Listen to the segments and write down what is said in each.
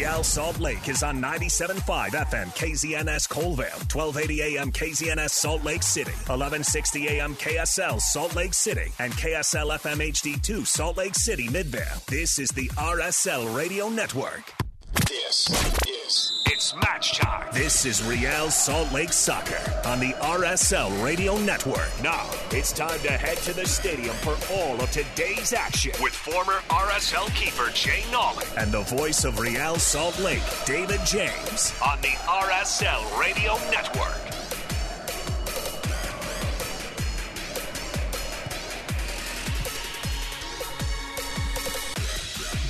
Real Salt Lake is on 97.5 FM KZNS Coalville, 1280 AM KZNS Salt Lake City, 1160 AM KSL Salt Lake City, and KSL FM HD2 Salt Lake City Midvale. This is the RSL Radio Network. This is It's match time. This is Real Salt Lake Soccer on the RSL Radio Network. Now, it's time to head to the stadium for all of today's action with former RSL keeper Jay Nolly and the voice of Real Salt Lake, David James, on the RSL Radio Network.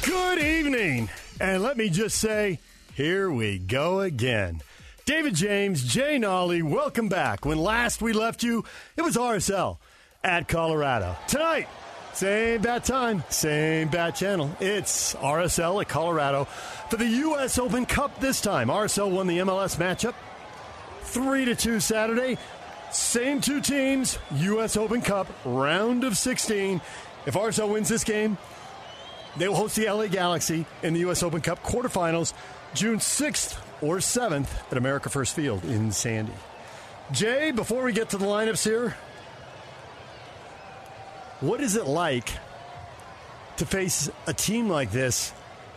Good evening. And let me just say, here we go again. David James, Jay Nolly, welcome back. When last we left you, it was RSL at Colorado. Tonight, same bat time, same bat channel. It's RSL at Colorado for the U.S. Open Cup this time. RSL won the MLS matchup 3 to 2 Saturday. Same two teams, U.S. Open Cup, round of 16. If RSL wins this game, they will host the LA Galaxy in the U.S. Open Cup quarterfinals June 6th or 7th at America First Field in Sandy. Jay, before we get to the lineups here, what is it like to face a team like this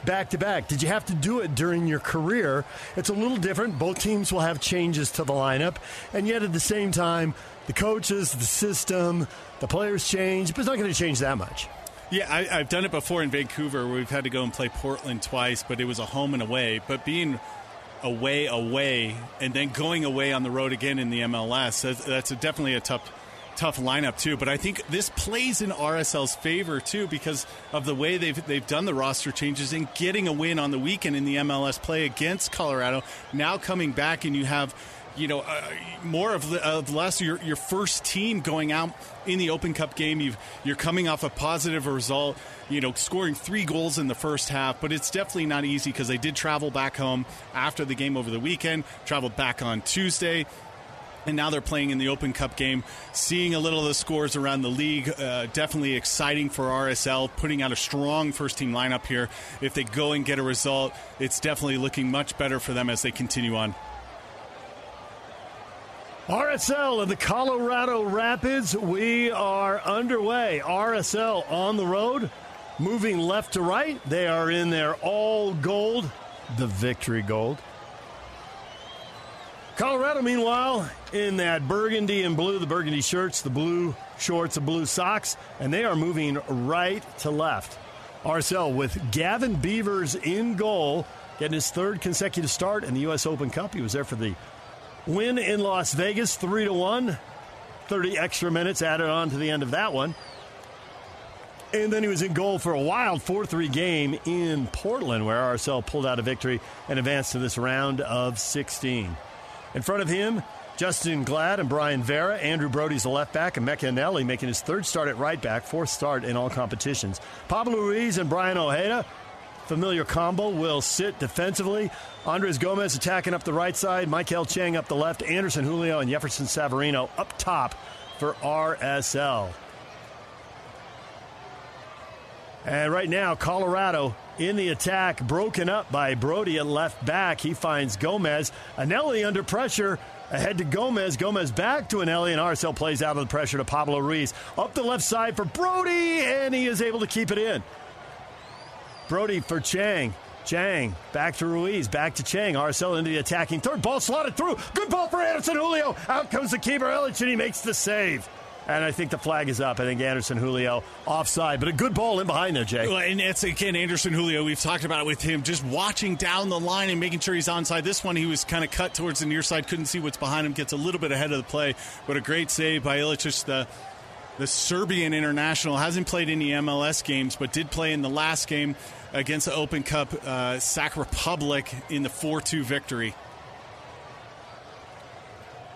back to back? Did you have to do it during your career? It's a little different. Both teams will have changes to the lineup, and yet at the same time, the coaches, the system, the players change, but it's not going to change that much. Yeah, I, have done it before in Vancouver. We've had to go and play Portland twice, but it was a home and away. But being away, away, and then going away on the road again in the MLS, that's, that's a, definitely a tough, tough lineup too. But I think this plays in RSL's favor too because of the way they've they've done the roster changes and getting a win on the weekend in the MLS play against Colorado. Now coming back and you have you know, uh, more of, the, of less your, your first team going out in the Open Cup game. you you're coming off a positive result, you know, scoring three goals in the first half, but it's definitely not easy because they did travel back home after the game over the weekend, traveled back on Tuesday. And now they're playing in the Open Cup game. Seeing a little of the scores around the league, uh, definitely exciting for RSL. Putting out a strong first team lineup here. If they go and get a result, it's definitely looking much better for them as they continue on. RSL of the Colorado Rapids, we are underway. RSL on the road, moving left to right. They are in their all gold, the victory gold. Colorado, meanwhile, in that burgundy and blue, the burgundy shirts, the blue shorts, the blue socks, and they are moving right to left. RSL with Gavin Beavers in goal, getting his third consecutive start in the U.S. Open Cup. He was there for the Win in Las Vegas, 3 to 1. 30 extra minutes added on to the end of that one. And then he was in goal for a wild 4 3 game in Portland, where RSL pulled out a victory and advanced to this round of 16. In front of him, Justin Glad and Brian Vera. Andrew Brody's the left back, and Emeka Eneli making his third start at right back, fourth start in all competitions. Pablo Ruiz and Brian Ojeda familiar combo will sit defensively. Andres Gomez attacking up the right side, Michael Chang up the left, Anderson Julio and Jefferson Savarino up top for RSL. And right now, Colorado in the attack, broken up by Brody at left back. He finds Gomez. Eneli under pressure. Ahead to Gomez. Gomez back to Eneli, and RSL plays out of the pressure to Pablo Ruiz. Up the left side for Brody, and he is able to keep it in. Brody for Chang. Chang back to Ruiz, back to Chang. RSL into the attacking third. Ball slotted through. Good ball for Anderson Julio. Out comes the keeper, Illich, and he makes the save. And I think the flag is up. I think Anderson Julio offside, but a good ball in behind there, Jay. Well, and it's again Anderson Julio. We've talked about it with him, just watching down the line and making sure he's onside. This one, he was kind of cut towards the near side, couldn't see what's behind him, gets a little bit ahead of the play, but a great save by Illich. Just the the Serbian international hasn't played any MLS games, but did play in the last game against the Open Cup uh, Sac Republic in the 4 2 victory.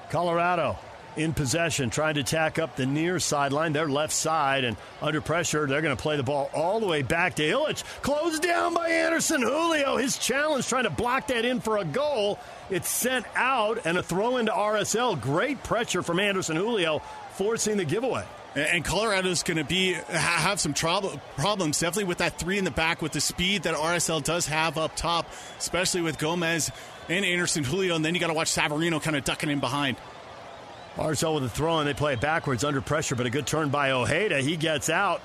Colorado in possession, trying to tack up the near sideline, their left side, and under pressure, they're going to play the ball all the way back to Illich. Closed down by Anderson Julio. His challenge trying to block that in for a goal. It's sent out and a throw into RSL. Great pressure from Anderson Julio, forcing the giveaway. And Colorado's going to be have some trouble, problems, definitely with that three in the back, with the speed that RSL does have up top, especially with Gomez and Anderson Julio. And then you got to watch Savarino kind of ducking in behind. RSL with a throw, and they play it backwards under pressure, but a good turn by Ojeda. He gets out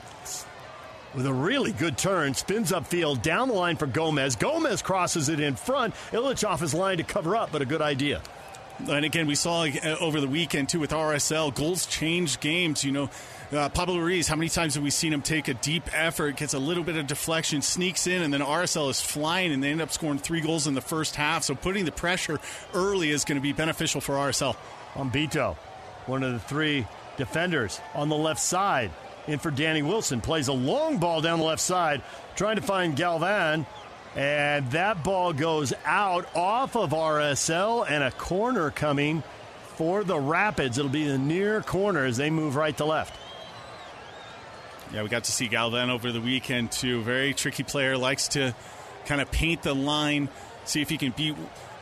with a really good turn, spins upfield, down the line for Gomez. Gomez crosses it in front. Illich off his line to cover up, but a good idea. And again, we saw uh, over the weekend too with RSL goals change games. You know, uh, Pablo Ruiz, how many times have we seen him take a deep effort, gets a little bit of deflection, sneaks in, and then RSL is flying, and they end up scoring three goals in the first half. So putting the pressure early is going to be beneficial for RSL. Bombito, one of the three defenders on the left side, in for Danny Wilson, plays a long ball down the left side, trying to find Galvan. And that ball goes out off of RSL and a corner coming for the Rapids. It'll be the near corner as they move right to left. Yeah, we got to see Galvan over the weekend too. Very tricky player, likes to kind of paint the line, see if he can beat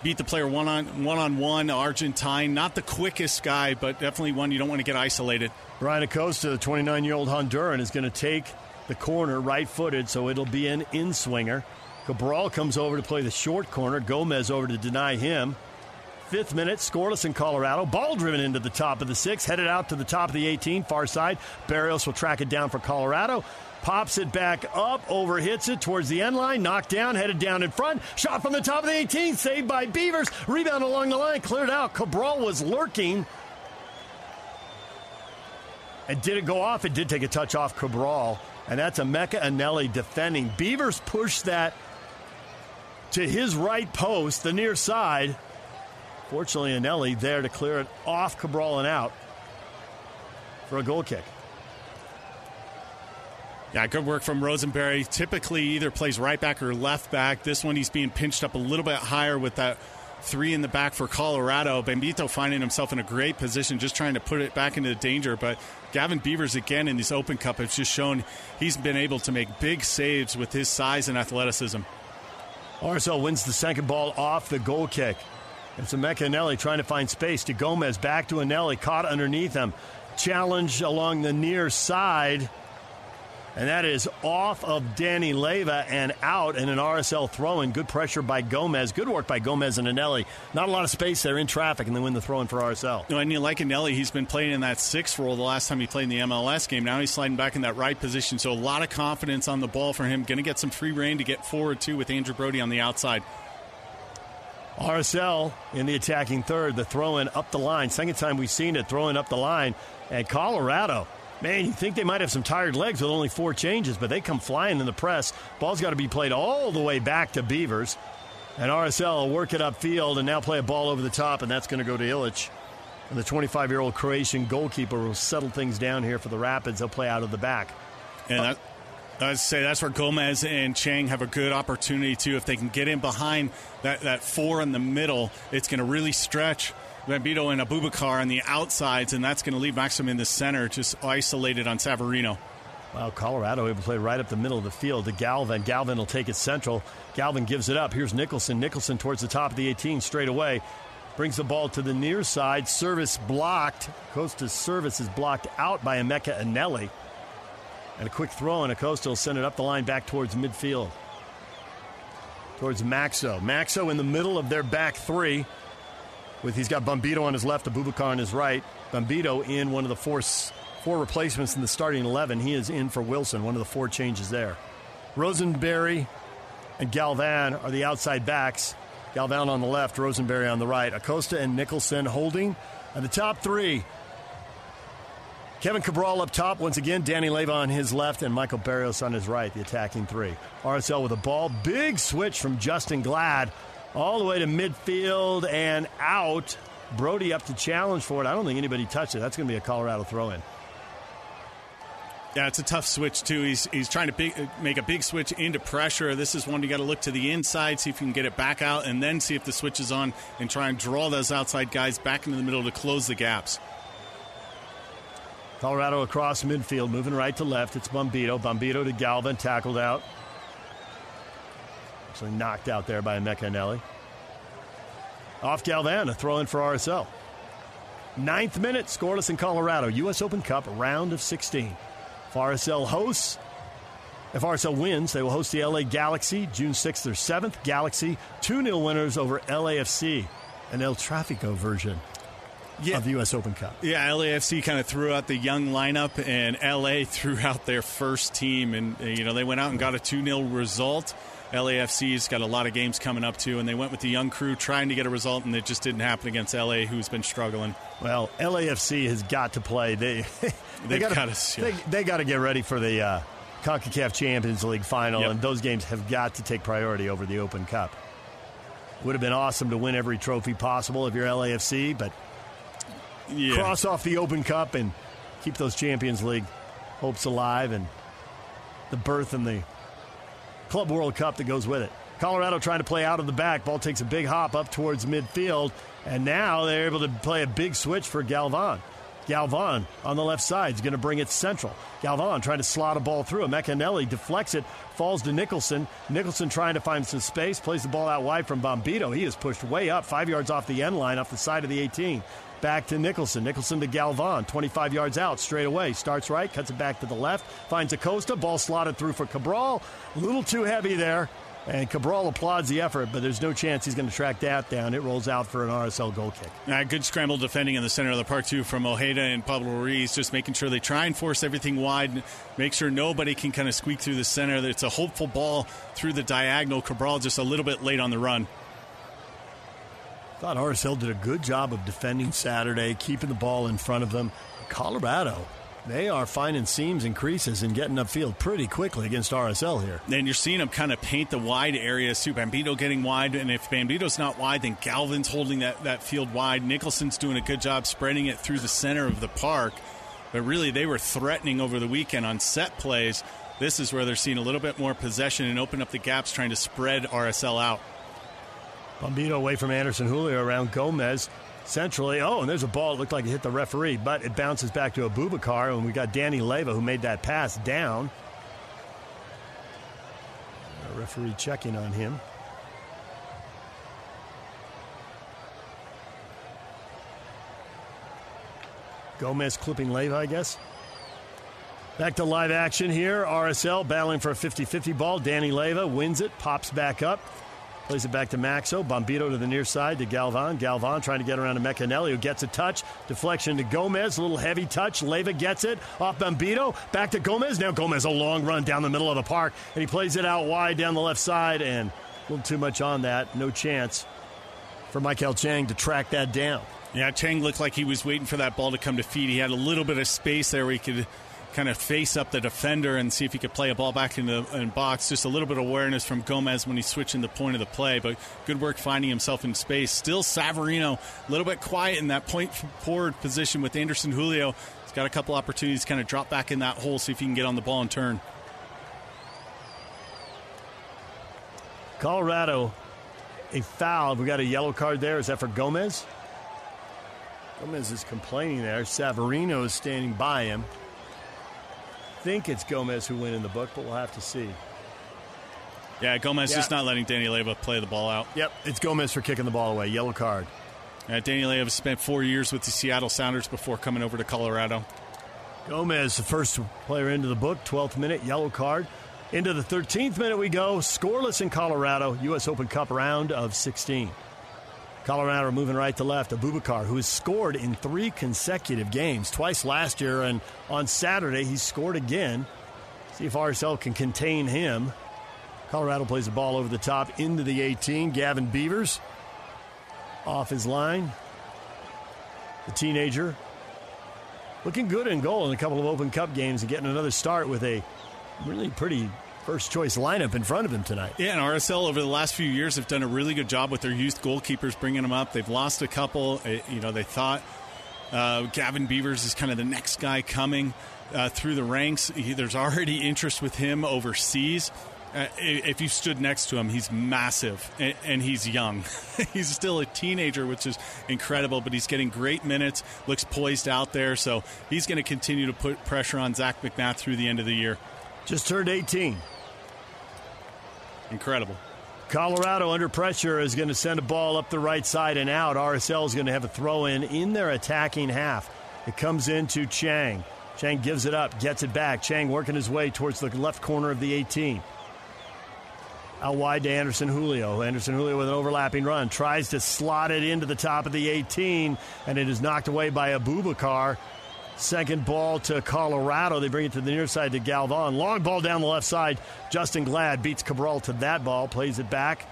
beat the player one on one on one. Argentine, not the quickest guy, but definitely one you don't want to get isolated. Brian Acosta, the 29 year old Honduran, is going to take the corner right footed, so it'll be an in swinger. Cabral comes over to play the short corner. Gomez over to deny him. Fifth minute, scoreless in Colorado. Ball driven into the top of the six, headed out to the top of the 18, far side. Barrios will track it down for Colorado. Pops it back up, over hits it towards the end line, knocked down, headed down in front. Shot from the top of the 18, saved by Beavers. Rebound along the line, cleared out. Cabral was lurking. And did it go off? It did take a touch off Cabral. And that's Emeka Eneli defending. Beavers pushed that to his right post, the near side. Fortunately, Eneli there to clear it off Cabral and out for a goal kick. Yeah, good work from Rosenberry. Typically, either plays right back or left back. This one, he's being pinched up a little bit higher with that three in the back for Colorado. Bombito finding himself in a great position, just trying to put it back into danger. But Gavin Beavers, again, in this Open Cup, has just shown he's been able to make big saves with his size and athleticism. RSL wins the second ball off the goal kick. It's Emeka Eneli trying to find space to Gomez. Back to Eneli, caught underneath him. Challenge along the near side. And that is off of Danny Leyva and out in an RSL throw in. Good pressure by Gomez. Good work by Gomez and Eneli. Not a lot of space there in traffic, and they win the throw in for RSL. No, and you like Eneli, he's been playing in that sixth role the last time he played in the MLS game. Now he's sliding back in that right position. So a lot of confidence on the ball for him. Going to get some free reign to get forward, too, with Andrew Brody on the outside. RSL in the attacking third, the throw in up the line. Second time we've seen it, throwing up the line. And Colorado Man, you think they might have some tired legs with only four changes, but they come flying in the press. Ball's got to be played all the way back to Beavers. And RSL will work it upfield and now play a ball over the top, and that's going to go to Illich. And the 25 year old Croatian goalkeeper will settle things down here for the Rapids. They'll play out of the back. And I'd say that's where Gomez and Chang have a good opportunity too. If they can get in behind that, that four in the middle, it's going to really stretch Bombito and Abubakar on the outsides, and that's going to leave Maxim in the center, just isolated on Savarino. Well, Colorado able to play right up the middle of the field to Galvan. Galvan will take it central. Galvan gives it up. Here's Nicholson. Nicholson towards the top of the 18 straight away. Brings the ball to the near side. Service blocked. Costa's service is blocked out by Emeka Eneli. And a quick throw, and Acosta will send it up the line back towards midfield. Towards Maxsø. Maxsø in the middle of their back three with he's got Bombito on his left, Abubakar on his right. Bombito in one of the four four replacements in the starting eleven. He is in for Wilson, one of the four changes there. Rosenberry and Galvan are the outside backs. Galvan on the left, Rosenberry on the right. Acosta and Nicholson holding. And the top three Kevin Cabral up top once again. Danny Leyva on his left and Michael Barrios on his right, the attacking three. RSL with a ball. Big switch from Justin Glad all the way to midfield and out. Brody up to challenge for it. I don't think anybody touched it. That's going to be a Colorado throw in. Yeah, it's a tough switch too. He's he's trying to big, make a big switch into pressure. This is one you got to look to the inside, see if you can get it back out, and then see if the switch is on, and try and draw those outside guys back into the middle to close the gaps. Colorado across midfield, moving right to left. It's Bombito. Bombito to Galvan, tackled out. Actually knocked out there by Emeka Eneli. Off Galvan, a throw in for RSL. Ninth minute, scoreless in Colorado. U.S. Open Cup, round of 16. If RSL hosts, if RSL wins, they will host the LA Galaxy June 6th or 7th. Galaxy 2 0 winners over LAFC, an El Trafico version yeah. of the U.S. Open Cup. Yeah, LAFC kind of threw out the young lineup, and LA threw out their first team, and you know they went out and got a two 0 result. LAFC's got a lot of games coming up too, and they went with the young crew trying to get a result, and it just didn't happen against LA, who's been struggling. Well, LAFC has got to play. They they got to they, they got to get ready for the uh, Concacaf Champions League final, yep. and those games have got to take priority over the Open Cup. Would have been awesome to win every trophy possible if you're LAFC, but yeah. cross off the Open Cup and keep those Champions League hopes alive and the birth and the Club World Cup that goes with it. Colorado trying to play out of the back. Ball takes a big hop up towards midfield, and now they're able to play a big switch for Galvan. Galvan on the left side is going to bring it central. Galvan trying to slot a ball through. Emeka Eneli deflects it, falls to Nicholson. Nicholson trying to find some space, plays the ball out wide from Bombito. He is pushed way up, five yards off the end line, off the side of the 18. Back to Nicholson. Nicholson to Galvan, 25 yards out, straight away. Starts right, cuts it back to the left, finds Acosta. Ball slotted through for Cabral. A little too heavy there. And Cabral applauds the effort, but there's no chance he's going to track that down. It rolls out for an RSL goal kick. Good scramble defending in the center of the park, too, from Ojeda and Pablo Ruiz, just making sure they try and force everything wide, make sure nobody can kind of squeak through the center. It's a hopeful ball through the diagonal. Cabral just a little bit late on the run. Thought RSL did a good job of defending Saturday, keeping the ball in front of them. Colorado, they are finding seams and creases and getting upfield pretty quickly against RSL here. And you're seeing them kind of paint the wide areas too. Bombito getting wide, and if Bombito's not wide, then Galvan's holding that, that field wide. Nicholson's doing a good job spreading it through the center of the park. But really, they were threatening over the weekend on set plays. This is where they're seeing a little bit more possession and open up the gaps, trying to spread RSL out. Bombito away from Anderson Julio around Gomez. Centrally, oh, and there's a ball. It looked like it hit the referee, but it bounces back to Abubakar, and we got Danny Leyva who made that pass down. A referee checking on him. Gomez clipping Leyva, I guess. Back to live action here. RSL battling for a 50 50 ball. Danny Leyva wins it, pops back up. Plays it back to Maxsø. Bombito to the near side to Galvan. Galvan trying to get around to Emeka Eneli, who gets a touch. Deflection to Gomez. A little heavy touch. Leyva gets it off Bombito. Back to Gomez. Now Gomez a long run down the middle of the park, and he plays it out wide down the left side, and a little too much on that. No chance for Michael Chang to track that down. Yeah, Chang looked like he was waiting for that ball to come to feet. He had a little bit of space there where he could kind of face up the defender and see if he could play a ball back in the in box. Just a little bit of awareness from Gomez when he's switching the point of the play, but good work finding himself in space. Still Savarino, a little bit quiet in that point forward position with Anderson Julio. He's got a couple opportunities to kind of drop back in that hole, see if he can get on the ball and turn. Colorado, a foul. We got a yellow card there. Is that for Gomez? Gomez is complaining there. Savarino is standing by him think it's Gomez who went in the book, but we'll have to see. Yeah, Gomez yeah. just not letting Danny Leyva play the ball out. Yep, it's Gomez for kicking the ball away. Yellow card. Yeah, Danny Leyva spent four years with the Seattle Sounders before coming over to Colorado. Gomez, the first player into the book, 12th minute, yellow card. Into the 13th minute we go, scoreless in Colorado, U.S. Open Cup round of 16. Colorado moving right to left. Abubakar, who has scored in three consecutive games, twice last year, and on Saturday he scored again. See if RSL can contain him. Colorado plays the ball over the top into the 18. Gavin Beavers off his line. The teenager looking good in goal in a couple of Open Cup games and getting another start with a really pretty first choice lineup in front of him tonight. Yeah, and RSL over the last few years have done a really good job with their youth goalkeepers bringing them up. They've lost a couple. Uh, you know, they thought uh, Gavin Beavers is kind of the next guy coming uh, through the ranks. He, there's already interest with him overseas. Uh, if you stood next to him, he's massive and, and he's young. he's still a teenager, which is incredible, but he's getting great minutes, looks poised out there. So he's going to continue to put pressure on Zach MacMath through the end of the year. Just turned 18. Incredible. Colorado under pressure is going to send a ball up the right side and out. RSL is going to have a throw in in their attacking half. It comes into Chang. Chang gives it up, gets it back. Chang working his way towards the left corner of the 18. Out wide to Anderson Julio. Anderson Julio with an overlapping run. Tries to slot it into the top of the 18, and it is knocked away by Abubakar. Second ball to Colorado. They bring it to the near side to Galvan. Long ball down the left side. Justin Glad beats Cabral to that ball. Plays it back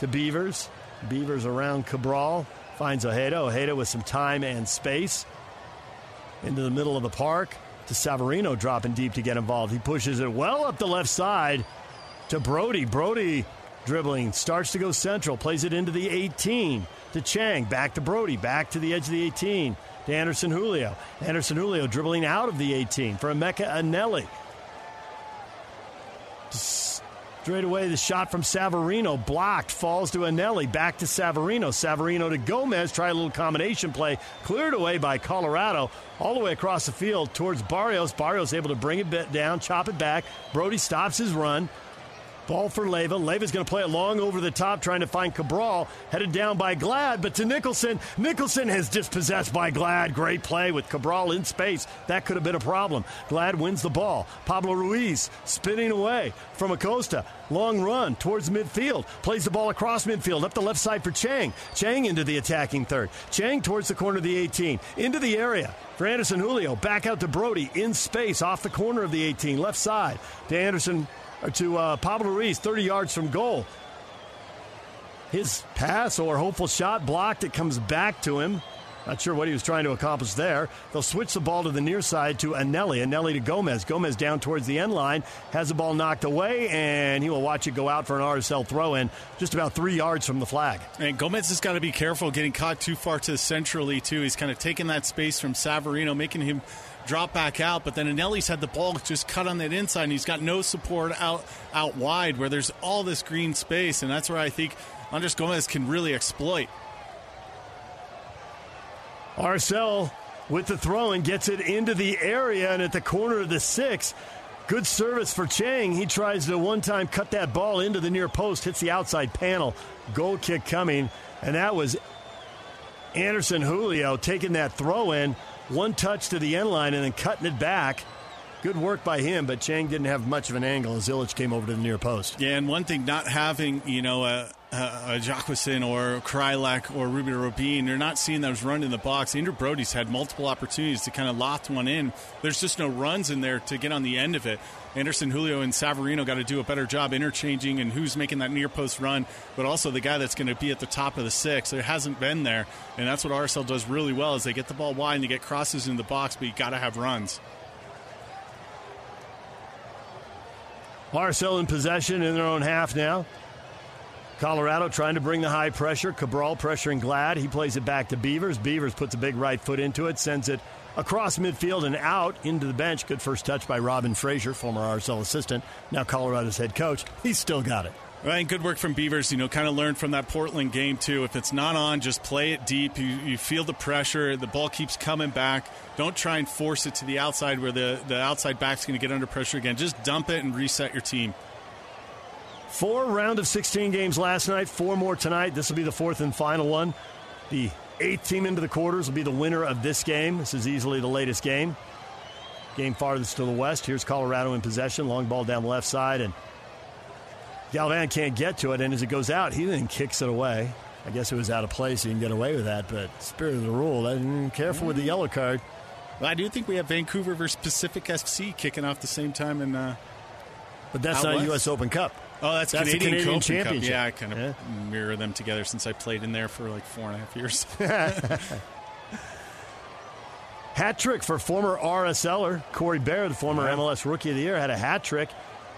to Beavers. Beavers around Cabral. Finds Ojeda. Ojeda with some time and space. Into the middle of the park to Savarino dropping deep to get involved. He pushes it well up the left side to Brody. Brody dribbling, starts to go central, plays it into the 18 to Chang, back to Brody, back to the edge of the 18 to Anderson Julio. Anderson Julio dribbling out of the 18 for Emeka Eneli. Straight away, the shot from Savarino blocked, falls to Eneli, back to Savarino. Savarino to Gomez, try a little combination play, cleared away by Colorado, all the way across the field towards Barrios. Barrios able to bring it down, chop it back. Brody stops his run, Ball for Leyva. Leyva's going to play it long over the top, trying to find Cabral. Headed down by Glad, but to Nicholson. Nicholson has dispossessed by Glad. Great play with Cabral in space. That could have been a problem. Glad wins the ball. Pablo Ruiz spinning away from Acosta. Long run towards midfield. Plays the ball across midfield, up the left side for Chang. Chang into the attacking third. Chang towards the corner of the 18. Into the area for Anderson Julio. Back out to Brody in space off the corner of the 18, left side to Anderson to uh, Pablo Ruiz, 30 yards from goal. His pass or hopeful shot blocked. It comes back to him. Not sure what he was trying to accomplish there. They'll switch the ball to the near side to Eneli. Eneli to Gomez. Gomez down towards the end line. Has the ball knocked away, and he will watch it go out for an RSL throw in just about three yards from the flag. And Gomez has got to be careful getting caught too far to the centrally, too. He's kind of taking that space from Savarino, making him drop back out. But then Eneli's had the ball just cut on that inside, and he's got no support out out wide where there's all this green space, and that's where I think Andres Gomez can really exploit. RSL with the throw and gets it into the area and at the corner of the six. Good service for Chang. He tries to one time cut that ball into the near post, hits the outside panel. Goal kick coming, and that was Anderson Julio taking that throw in one touch to the end line and then cutting it back. Good work by him, but Chang didn't have much of an angle as Illich came over to the near post. Yeah, and one thing, not having, you know, a, a, Jacqueline or Kreilach or Rubio Rubin, they're not seeing those run in the box. Andrew Brody's had multiple opportunities to kind of loft one in. There's just no runs in there to get on the end of it. Anderson, Julio, and Savarino got to do a better job interchanging and who's making that near post run, but also the guy that's going to be at the top of the six. There hasn't been there, and that's what RSL does really well is they get the ball wide and they get crosses in the box, but you got to have runs. RSL in possession in their own half now. Colorado trying to bring the high pressure. Cabral pressuring Glad. He plays it back to Beavers. Beavers puts a big right foot into it, sends it across midfield and out into the bench. Good first touch by Robin Fraser, former RSL assistant, now Colorado's head coach. He's still got it. Right, good work from Beavers. You know, kind of learned from that Portland game too. If it's not on, just play it deep. You, you feel the pressure. The ball keeps coming back. Don't try and force it to the outside where the, the outside back's going to get under pressure again. Just dump it and reset your team. Four round of 16 games last night, four more tonight. This will be the fourth and final one. The eighth team into the quarters will be the winner of this game. This is easily the latest game. Game farthest to the west. Here's Colorado in possession. Long ball down the left side, and Galvan can't get to it. And as it goes out, he then kicks it away. I guess it was out of place. You can get away with that, but spirit of the rule. Careful with the yellow card. Well, I do think we have Vancouver versus Pacific FC kicking off the same time in. Uh, but that's not west. U.S. Open Cup. Oh, that's, That's Canadian, Canadian Cope Cup. Championship. Yeah, I kind of Yeah. mirror them together since I played in there for like four and a half years. Hat trick for former RSLer Cory Baird, the former MLS Rookie of the Year, had a hat trick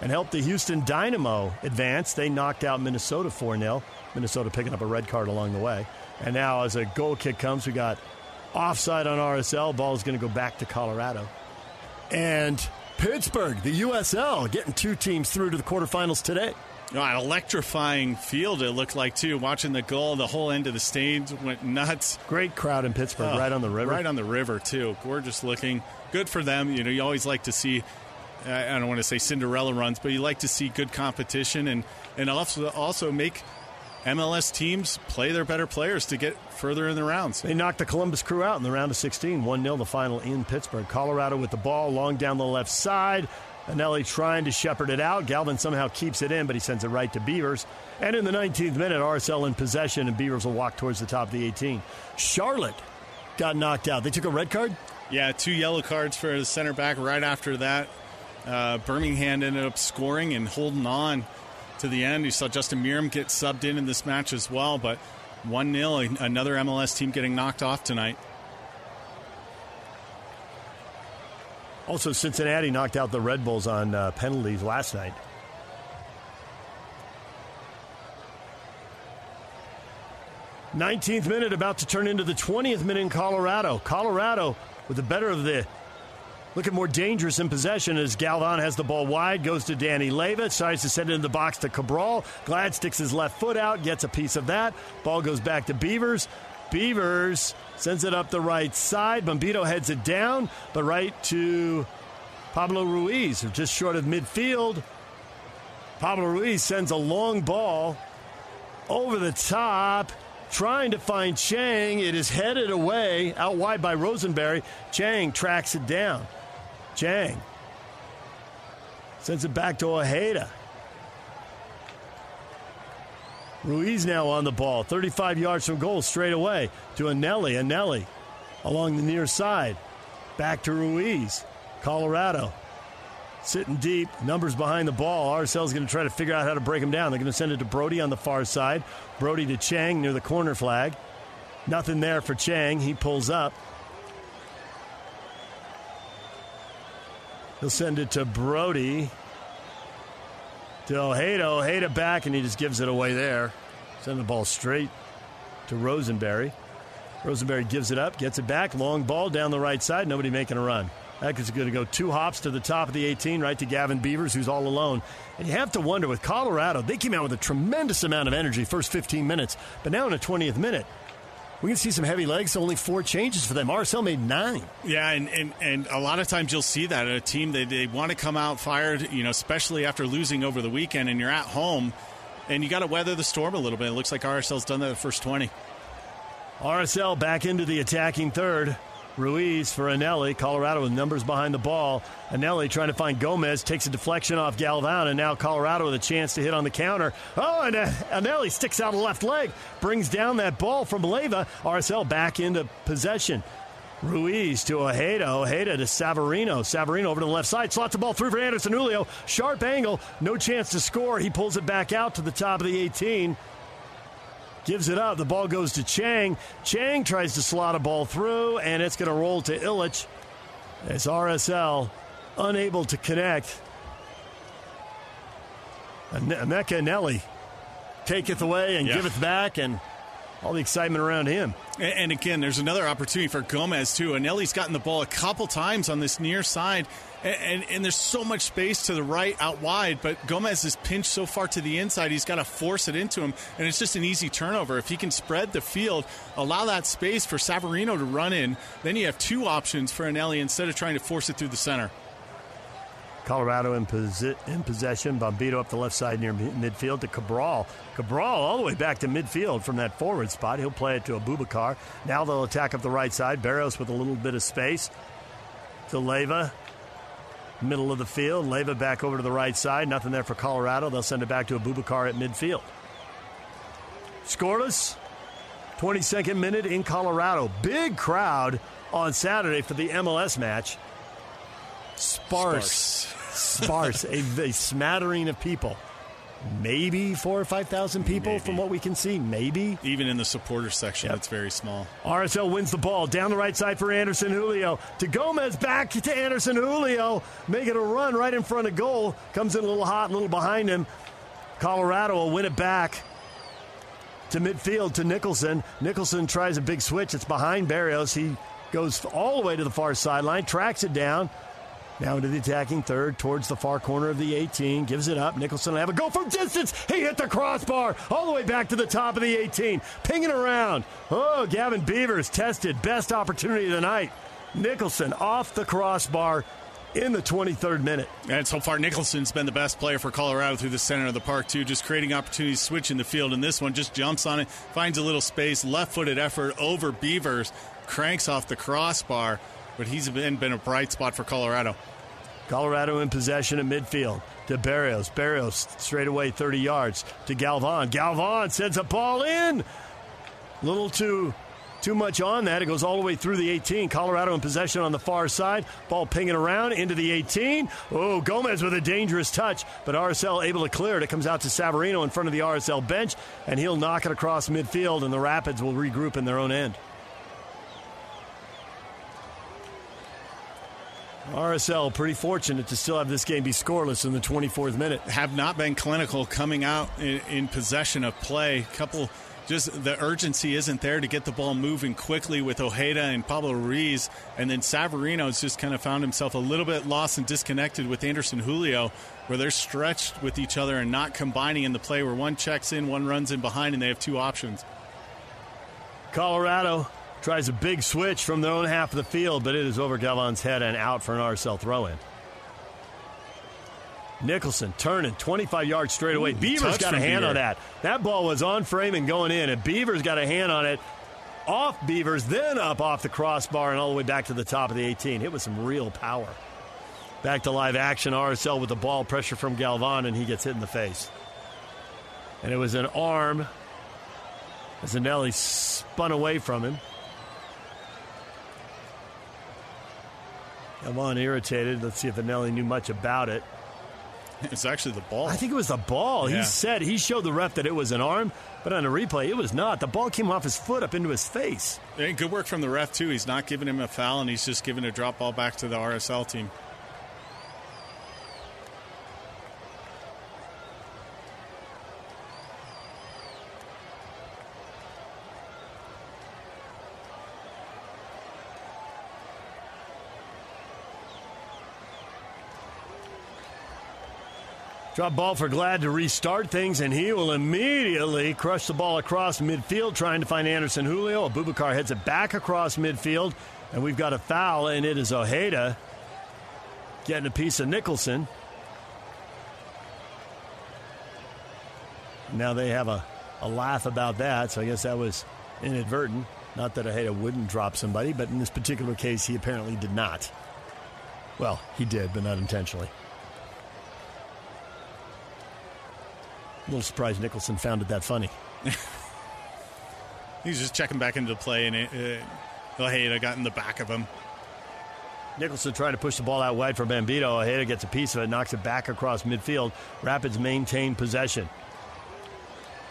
and helped the Houston Dynamo advance. They knocked out Minnesota 4 0. Minnesota picking up a red card along the way. And now, as a goal kick comes, we got offside on RSL. Ball is going to go back to Colorado. And Pittsburgh, the USL, getting two teams through to the quarterfinals today. No, an electrifying field it looked like too. Watching the goal, the whole end of the stage went nuts. Great crowd in Pittsburgh, Oh, right on the river. Right on the river too. Gorgeous looking. Good for them. You know, you always like to see. I I don't want to say Cinderella runs, but you like to see good competition and and also also make MLS teams play their better players to get further in the rounds. They knocked the Columbus Crew out in the round of 16, 1 0 the final in Pittsburgh. Colorado with the ball long down the left side. Eneli trying to shepherd it out. Galvan somehow keeps it in, but he sends it right to Beavers. And in the 19th minute, RSL in possession, and Beavers will walk towards the top of the 18. Charlotte got knocked out. They took a red card? Yeah, two yellow cards for the center back right after that. Uh, Birmingham ended up scoring and holding on to the end. You saw Justin Meram get subbed in in this match as well, but 1 0, another MLS team getting knocked off tonight. Also, Cincinnati knocked out the Red Bulls on uh, penalties last night. Nineteenth minute, about to turn into the twentieth minute in Colorado. Colorado with the better of the looking more dangerous in possession as Galvan has the ball wide, goes to Danny Leyva, tries to send it in the box to Cabral. Glad sticks his left foot out, gets a piece of that. Ball goes back to Beavers. Beavers sends it up the right side. Bombito heads it down, but right to Pablo Ruiz, who's just short of midfield. Pablo Ruiz sends a long ball over the top, trying to find Chang. It is headed away out wide by Rosenberry. Chang tracks it down. Chang sends it back to Ojeda. Ruiz now on the ball, 35 yards from goal, straight away to Eneli. Eneli along the near side. Back to Ruiz. Colorado sitting deep, numbers behind the ball. RSL's going to try to figure out how to break them down. They're going to send it to Brody on the far side. Brody to Chang near the corner flag. Nothing there for Chang. He pulls up. He'll send it to Brody. To Ojeda. Ojeda back, and he just gives it away there. Send the ball straight to Rosenberry. Rosenberry gives it up, gets it back. Long ball down the right side. Nobody making a run. That is going to go two hops to the top of the 18, right to Gavin Beavers, who's all alone. And you have to wonder with Colorado, they came out with a tremendous amount of energy first 15 minutes, but now in the 20th minute, we can see some heavy legs. Only four changes for them. RSL made nine. Yeah, and, and, and a lot of times you'll see that a team they, they want to come out fired, you know, especially after losing over the weekend, and you're at home, and you got to weather the storm a little bit. It looks like RSL's done that the first 20. RSL back into the attacking third. Ruiz for Eneli. Colorado with numbers behind the ball. Eneli trying to find Gomez, takes a deflection off Galvan, and now Colorado with a chance to hit on the counter. Oh, and uh, Eneli sticks out a left leg, brings down that ball from Leyva. RSL back into possession. Ruiz to Ojeda. Ojeda to Savarino. Savarino over to the left side. Slots the ball through for Anderson Julio. Sharp angle. No chance to score. He pulls it back out to the top of the 18 gives it up. The ball goes to Chang. Chang tries to slot a ball through, and it's going to roll to Illich as RSL unable to connect. Emeka Eneli taketh away and Yeah. giveth back, and all the excitement around him. And, and again, there's another opportunity for Gomez too. Eneli's gotten the ball a couple times on this near side, and, and, and there's so much space to the right out wide. But Gomez is pinched so far to the inside, he's got to force it into him, and it's just an easy turnover. If he can spread the field, allow that space for Savarino to run in, then you have two options for Eneli instead of trying to force it through the center. Colorado in, posi- in possession. Bombito up the left side near mi- midfield to Cabral. Cabral all the way back to midfield from that forward spot. He'll play it to Abubakar. Now they'll attack up the right side. Barrios with a little bit of space to Leyva. Middle of the field. Leyva back over to the right side. Nothing there for Colorado. They'll send it back to Abubakar at midfield. Scoreless. 22nd minute in Colorado. Big crowd on Saturday for the MLS match. Sparse. Sparse. a, a smattering of people maybe four or 5,000 people Maybe. from what we can see. Maybe. Even in the supporter section, Yep. it's very small. RSL wins the ball down the right side for Anderson Julio. To Gomez, back to Anderson Julio. Making a run right in front of goal. Comes in a little hot, a little behind him. Colorado will win it back to midfield to Nicholson. Nicholson tries a big switch. It's behind Barrios. He goes all the way to the far sideline, tracks it down. Now into the attacking third, towards the far corner of the 18. Gives it up. Nicholson will have a go from distance. He hit the crossbar all the way back to the top of the 18. Pinging around. Oh, Gavin Beavers tested. Best opportunity of the night. Nicholson off the crossbar in the 23rd minute. And so far, Nicholson's been the best player for Colorado through the center of the park, too, just creating opportunities, switching the field. And this one just jumps on it, finds a little space, left footed effort over Beavers, cranks off the crossbar. But he's been, been a bright spot for Colorado. Colorado in possession at midfield to Barrios. Barrios straight away 30 yards to Galvan. Galvan sends a ball in. Little too too much on that. It goes all the way through the 18. Colorado in possession on the far side. Ball pinging around into the 18. Oh, Gomez with a dangerous touch, but RSL able to clear it. It comes out to Savarino in front of the RSL bench, and he'll knock it across midfield, and the Rapids will regroup in their own end. RSL pretty fortunate to still have this game be scoreless in the 24th minute. Have not been clinical coming out in, in possession of play. Couple, just the urgency isn't there to get the ball moving quickly with Ojeda and Pablo Ruiz. And then Savarino's just kind of found himself a little bit lost and disconnected with Anderson Julio, where they're stretched with each other and not combining in the play where one checks in, one runs in behind, and they have two options. Colorado tries a big switch from their own half of the field, but it is over Galvan's head and out for an RSL throw in. Nicholson turning 25 yards straight away. Beavers touch got a hand Beaver. on that. That ball was on frame and going in, and Beavers got a hand on it. Off Beavers, then up off the crossbar and all the way back to the top of the 18. It was some real power. Back to live action. RSL with the ball, pressure from Galvan, and he gets hit in the face. And it was an arm as Eneli spun away from him. Galvan irritated. Let's see if Eneli knew much about it. It's actually the ball. I think it was the ball. Yeah. He said he showed the ref that it was an arm, but on a replay, it was not. The ball came off his foot up into his face. And good work from the ref, too. He's not giving him a foul, and he's just giving a drop ball back to the RSL team. Drop ball for Glad to restart things, and he will immediately crush the ball across midfield, trying to find Anderson Julio. Abubakar heads it back across midfield, and we've got a foul, and it is Ojeda getting a piece of Nicholson. Now they have a, a laugh about that, so I guess that was inadvertent. Not that Ojeda wouldn't drop somebody, but in this particular case, he apparently did not. Well, he did, but not intentionally. Little surprised Nicholson found it that funny. He's just checking back into play, and uh, Ojeda got in the back of him. Nicholson trying to push the ball out wide for Bombito. Ojeda gets a piece of it, knocks it back across midfield. Rapids maintain possession.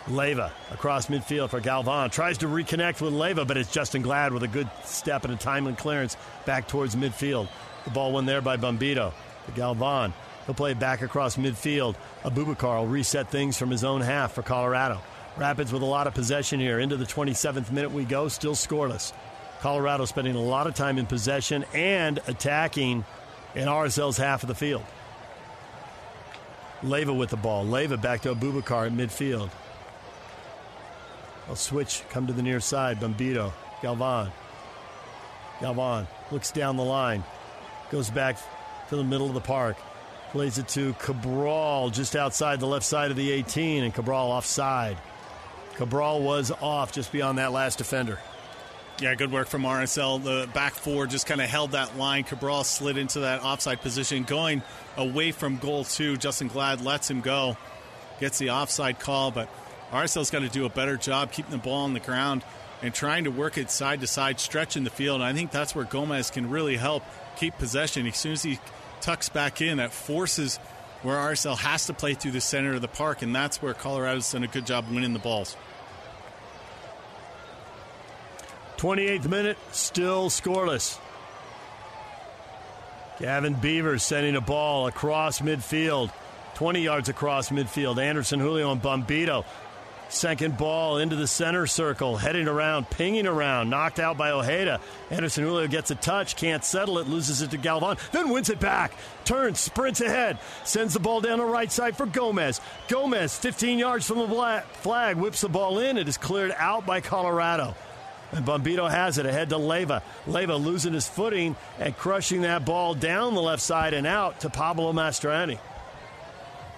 Leyva across midfield for Galvan. Tries to reconnect with Leyva, but it's Justin Glad with a good step and a timely clearance back towards midfield. The ball won there by Bombito to Galvan. He'll play back across midfield. Abubakar will reset things from his own half for Colorado. Rapids with a lot of possession here. Into the 27th minute we go, still scoreless. Colorado spending a lot of time in possession and attacking in RSL's half of the field. Leyva with the ball. Leyva back to Abubakar at midfield. A switch, come to the near side. Bombito, Galvan. Galvan looks down the line, goes back to the middle of the park, plays it to Cabral just outside the left side of the 18, and Cabral offside. Cabral was off just beyond that last defender. Yeah, good work from RSL. The back four just kind of held that line. Cabral slid into that offside position, going away from goal two. Justin Glad lets him go, gets the offside call, but RSL's got to do a better job keeping the ball on the ground and trying to work it side to side, stretching the field. And I think that's where Gomez can really help keep possession. As soon as he tucks back in, that forces where RSL has to play through the center of the park, and that's where Colorado's done a good job winning the balls. 28th minute, still scoreless. Gavin Beavers sending a ball across midfield, 20 yards across midfield. Anderson Julio and Bombito Second ball into the center circle, heading around, pinging around, knocked out by Ojeda. Anderson Julio gets a touch, can't settle it, loses it to Galvan, then wins it back. Turns, sprints ahead, sends the ball down the right side for Gomez. Gomez, 15 yards from the flag, whips the ball in. It is cleared out by Colorado. And Bombito has it ahead to Leyva. Leyva losing his footing and crushing that ball down the left side and out to Pablo Mastroeni.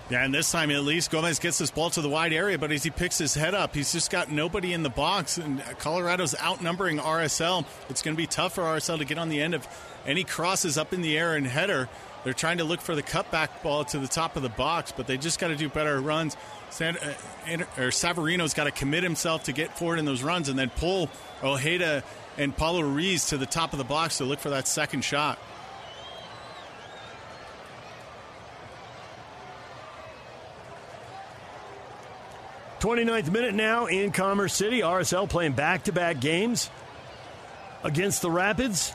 Yeah, and this time at least Gomez gets this ball to the wide area, but as he picks his head up, he's just got nobody in the box. And Colorado's outnumbering RSL. It's going to be tough for RSL to get on the end of any crosses up in the air and header. They're trying to look for the cutback ball to the top of the box, but they just got to do better runs. San, uh, or Savarino's got to commit himself to get forward in those runs and then pull Ojeda and Pablo Ruiz to the top of the box to look for that second shot. 29th minute now in Commerce City. RSL playing back to back games against the Rapids.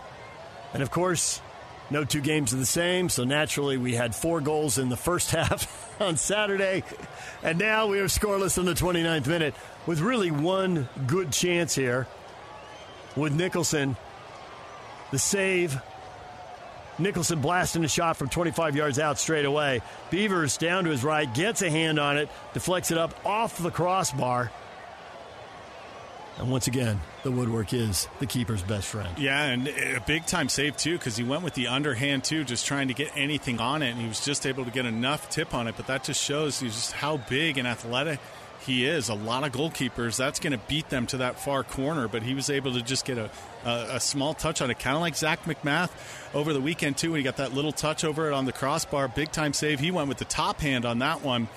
And of course, no two games are the same, so naturally we had four goals in the first half on Saturday. And now we are scoreless in the 29th minute with really one good chance here with Nicholson. The save Nicholson blasting a shot from 25 yards out straight away. Beavers down to his right, gets a hand on it, deflects it up off the crossbar. And once again, the woodwork is the keeper's best friend. Yeah, and a big time save too because he went with the underhand too, just trying to get anything on it, and he was just able to get enough tip on it. But that just shows just how big and athletic he is. A lot of goalkeepers, that's going to beat them to that far corner, but he was able to just get a, a, a small touch on it, kind of like Zac MacMath over the weekend, too, when he got that little touch over it on the crossbar. Big time save. He went with the top hand on that one.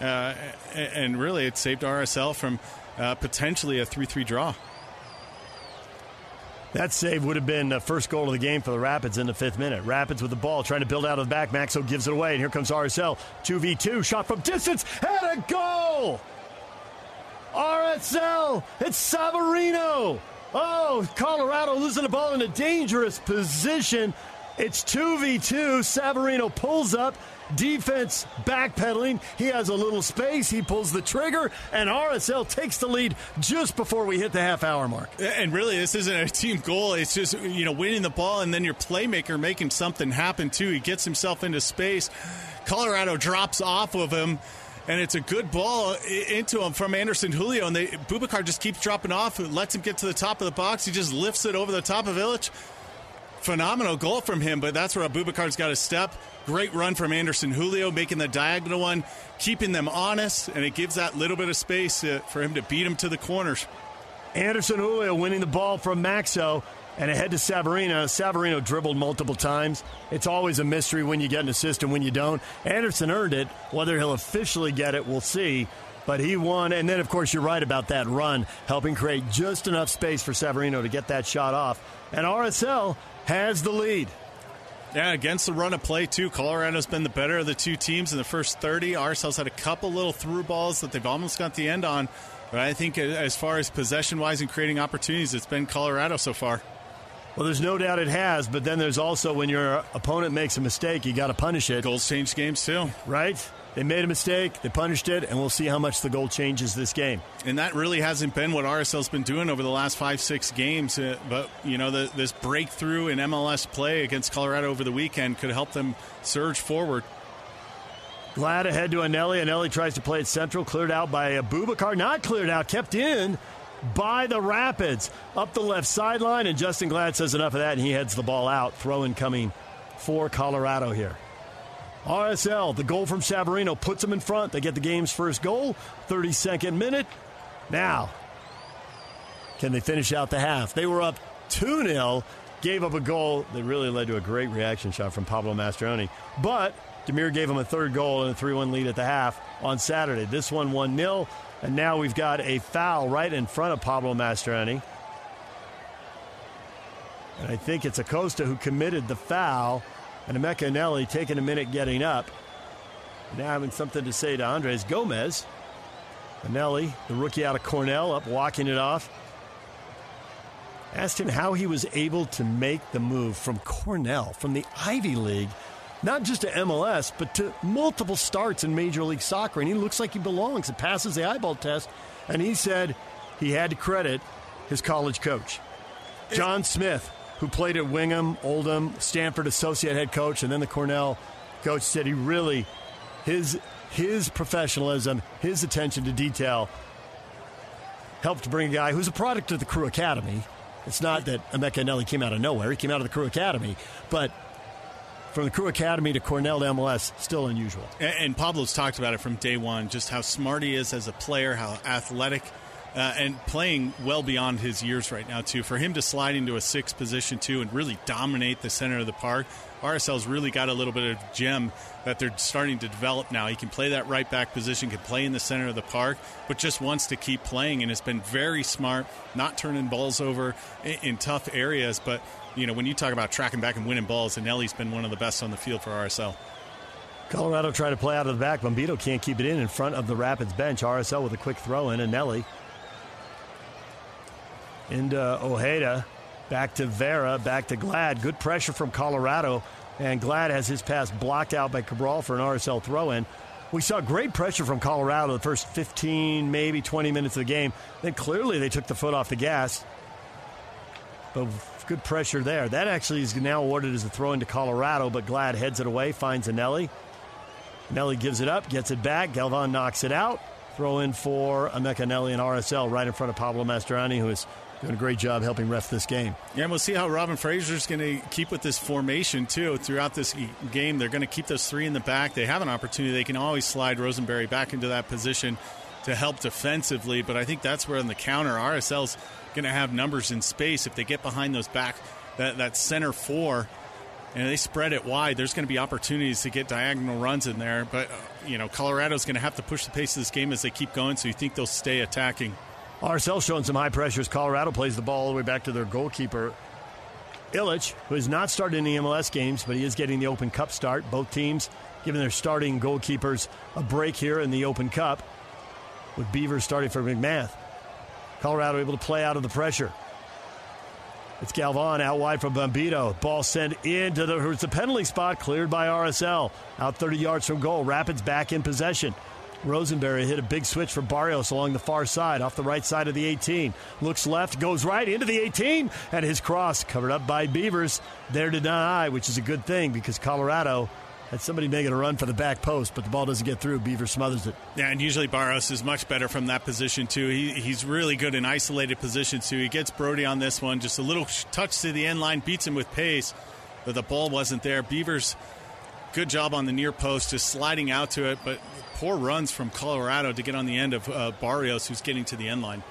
Uh, and really, it saved RSL from uh, potentially a 3 3 draw. That save would have been the first goal of the game for the Rapids in the fifth minute. Rapids with the ball, trying to build out of the back. Maxsø gives it away, and here comes RSL. 2v2, shot from distance, and a goal! RSL, it's Savarino. Oh, Colorado losing the ball in a dangerous position. It's 2v2. Savarino pulls up. Defense backpedaling. He has a little space. He pulls the trigger, and RSL takes the lead just before we hit the half hour mark. And really, this isn't a team goal. It's just, you know, winning the ball and then your playmaker making something happen, too. He gets himself into space. Colorado drops off of him and it's a good ball into him from Anderson Julio, and they, Bubakar just keeps dropping off, It lets him get to the top of the box. He just lifts it over the top of Ilić. Phenomenal goal from him, but that's where Bubakar's got to step. Great run from Anderson Julio, making the diagonal one, keeping them honest, and it gives that little bit of space uh, for him to beat him to the corners. Anderson Julio winning the ball from Maxsø and ahead to Savarino. Savarino dribbled multiple times. It's always a mystery when you get an assist and when you don't. Anderson earned it. Whether he'll officially get it, we'll see. But he won. And then, of course, you're right about that run, helping create just enough space for Savarino to get that shot off. And RSL has the lead. Yeah, against the run of play, too. Colorado's been the better of the two teams in the first 30. RSL's had a couple little through balls that they've almost got the end on. But I think uh, as far as possession wise and creating opportunities, it's been Colorado so far. Well, there's no doubt it has, but then there's also when your opponent makes a mistake, you got to punish it. Goals change games too, right? They made a mistake, they punished it, and we'll see how much the goal changes this game. And that really hasn't been what RSL's been doing over the last five, six games. Uh, but, you know, the, this breakthrough in MLS play against Colorado over the weekend could help them surge forward. Glad ahead to Eneli. Eneli tries to play it central, cleared out by Bubakar. Not cleared out, kept in by the Rapids up the left sideline, and Justen Glad says enough of that, and he heads the ball out. Throw in coming for Colorado here. RSL, the goal from Savarino puts them in front. They get the game's first goal, 32nd minute. Now, can they finish out the half? They were up 2 0, gave up a goal that really led to a great reaction shot from Pablo Mastroeni. But Demir gave them a third goal and a 3 1 lead at the half on Saturday. This one 1 0. And now we've got a foul right in front of Pablo Mastroeni. And I think it's Acosta who committed the foul. And Emeka Eneli taking a minute getting up. now having something to say to Andres Gomez. Eneli, the rookie out of Cornell, up walking it off. Asked him how he was able to make the move from Cornell, from the Ivy League, not just to MLS, but to multiple starts in Major League Soccer. And he looks like he belongs and passes the eyeball test. And he said he had to credit his college coach, John Smith, who played at Wingham, Oldham, Stanford associate head coach, and then the Cornell coach said he really his his professionalism, his attention to detail helped bring a guy who's a product of the Crew Academy. It's not that Emeka Eneli came out of nowhere. He came out of the Crew Academy. But from the Crew Academy to Cornell to MLS, still unusual. And, and Pablo's talked about it from day one, just how smart he is as a player, how athletic – uh, and playing well beyond his years right now too. For him to slide into a sixth position too and really dominate the center of the park, RSL's really got a little bit of gem that they're starting to develop now. He can play that right back position, can play in the center of the park, but just wants to keep playing and has been very smart, not turning balls over in, in tough areas. But you know, when you talk about tracking back and winning balls, Eneli's been one of the best on the field for RSL. Colorado trying to play out of the back. Bombito can't keep it in in front of the Rapids bench. RSL with a quick throw in, and Nelly into Ojeda. Back to Vera, back to Glad. Good pressure from Colorado, and Glad has his pass blocked out by Cabral for an RSL throw in. We saw great pressure from Colorado the first 15, maybe 20 minutes of the game. Then clearly they took the foot off the gas. But good pressure there. That actually is now awarded as a throw into Colorado, but Glad heads it away, finds Eneli. Eneli gives it up, gets it back. Galvan knocks it out. Throw in for Emeka Eneli and RSL right in front of Pablo Mastroeni, who is doing a great job helping ref this game. Yeah, and we'll see how Robin Fraser is going to keep with this formation too throughout this game. They're going to keep those three in the back. They have an opportunity. They can always slide Rosenberry back into that position to help defensively, but I think that's where on the counter RSL's going to have numbers in space if they get behind those back that that center four and they spread it wide, there's going to be opportunities to get diagonal runs in there. But, uh, you know, Colorado's going to have to push the pace of this game as they keep going, so you think they'll stay attacking. RSL showing some high pressures. Colorado plays the ball all the way back to their goalkeeper, Ilić, who has not started any MLS games, but he is getting the Open Cup start. Both teams giving their starting goalkeepers a break here in the Open Cup, with Beavers starting for MacMath. Colorado able to play out of the pressure. It's Galvan out wide from Bombito. Ball sent into the, it's the penalty spot, cleared by RSL. Out 30 yards from goal. Rapids back in possession. Rosenberry hit a big switch for Barrios along the far side, off the right side of the 18. Looks left, goes right into the 18, and his cross covered up by Beavers. There to deny, which is a good thing because Colorado had somebody making a run for the back post, but the ball doesn't get through. Beaver smothers it. Yeah, and usually Barrios is much better from that position, too. He, he's really good in isolated positions, too. He gets Brody on this one, just a little touch to the end line, beats him with pace, but the ball wasn't there. Beavers, good job on the near post, just sliding out to it, but poor runs from Colorado to get on the end of uh, Barrios, who's getting to the end line.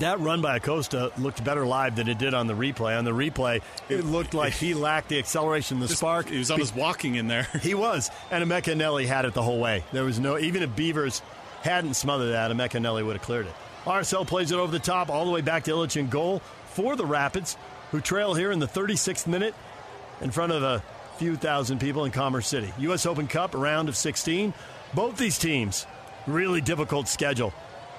That run by Acosta looked better live than it did on the replay. On the replay, it looked like he lacked the acceleration, the spark. He was almost walking in there. he was, and Emeka Eneli had it the whole way. There was no, even if Beavers hadn't smothered that, Emeka Eneli would have cleared it. RSL plays it over the top, all the way back to Ilić in goal for the Rapids, who trail here in the 36th minute in front of a few thousand people in Commerce City. U.S. Open Cup, round of 16. Both these teams, really difficult schedule.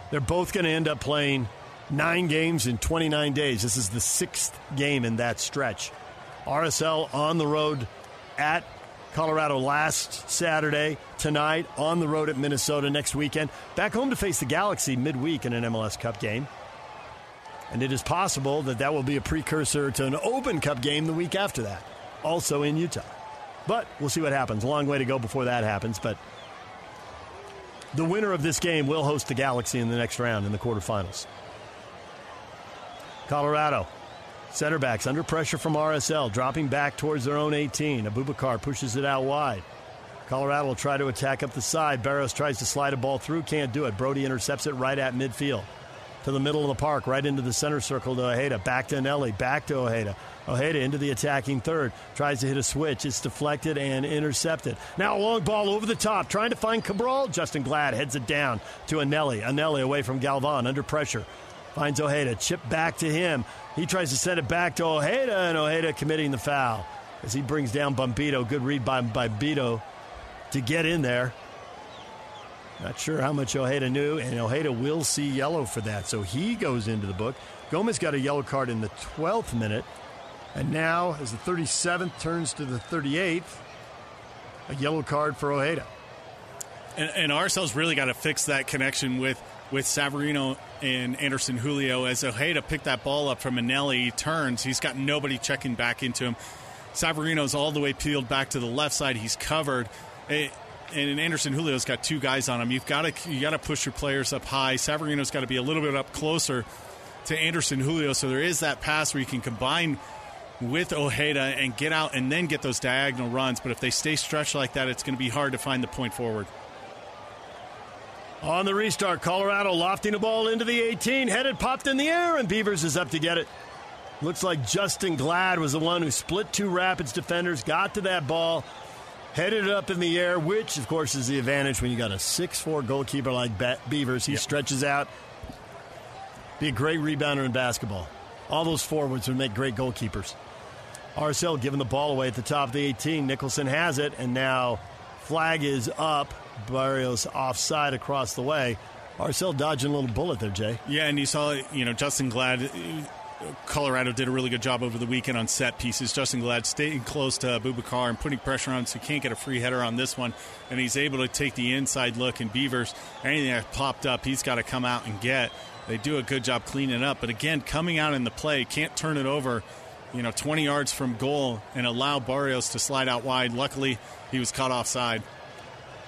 They're both going to end up playing nine games in 29 days. This is the sixth game in that stretch. RSL on the road at Colorado last Saturday, tonight on the road at Minnesota next weekend. Back home to face the Galaxy midweek in an MLS Cup game. And it is possible that that will be a precursor to an Open Cup game the week after that, also in Utah. But we'll see what happens. A long way to go before that happens, but the winner of this game will host the Galaxy in the next round in the quarterfinals. Colorado, center backs under pressure from RSL, dropping back towards their own 18. Abubakar pushes it out wide. Colorado will try to attack up the side. Barrios tries to slide a ball through, can't do it. Brody intercepts it right at midfield. To the middle of the park, right into the center circle to Ojeda. Back to Eneli, back to Ojeda. Ojeda into the attacking third. Tries to hit a switch. It's deflected and intercepted. Now a long ball over the top, trying to find Cabral. Justen Glad heads it down to Eneli. Eneli away from Galvan, under pressure. Finds Ojeda. Chip back to him. He tries to send it back to Ojeda, and Ojeda committing the foul as he brings down Bombito. Good read by Bombito to get in there. Not sure how much Ojeda knew, and Ojeda will see yellow for that. So he goes into the book. Gomez got a yellow card in the 12th minute. And now, as the 37th turns to the 38th, a yellow card for Ojeda. And, and RSL's really got to fix that connection with, with Savarino and Anderson Julio. As Ojeda picked that ball up from Eneli, he turns. He's got nobody checking back into him. Savarino's all the way peeled back to the left side. He's covered. It, and Anderson Julio's got two guys on him. You've got to you got to push your players up high. Savarino's got to be a little bit up closer to Anderson Julio, so there is that pass where you can combine with Ojeda and get out and then get those diagonal runs. But if they stay stretched like that, it's going to be hard to find the point forward. On the restart, Colorado lofting a ball into the 18, headed popped in the air, and Beavers is up to get it. Looks like Justen Glad was the one who split two Rapids defenders, got to that ball, headed it up in the air, which, of course, is the advantage when you got a 6'4 goalkeeper like Beavers. He yep. stretches out. Be a great rebounder in basketball. All those forwards would make great goalkeepers. RSL giving the ball away at the top of the 18. Nicholson has it, and now flag is up. Barrios offside across the way. RSL dodging a little bullet there, Jay. Yeah, and you saw, you know, Justen Glad uh, Colorado did a really good job over the weekend on set pieces. Justen Glad staying close to Boubacar and putting pressure on so he can't get a free header on this one. And he's able to take the inside look. And Beavers, anything that popped up, he's got to come out and get. They do a good job cleaning up. But again, coming out in the play, can't turn it over, you know, 20 yards from goal and allow Barrios to slide out wide. Luckily, he was caught offside.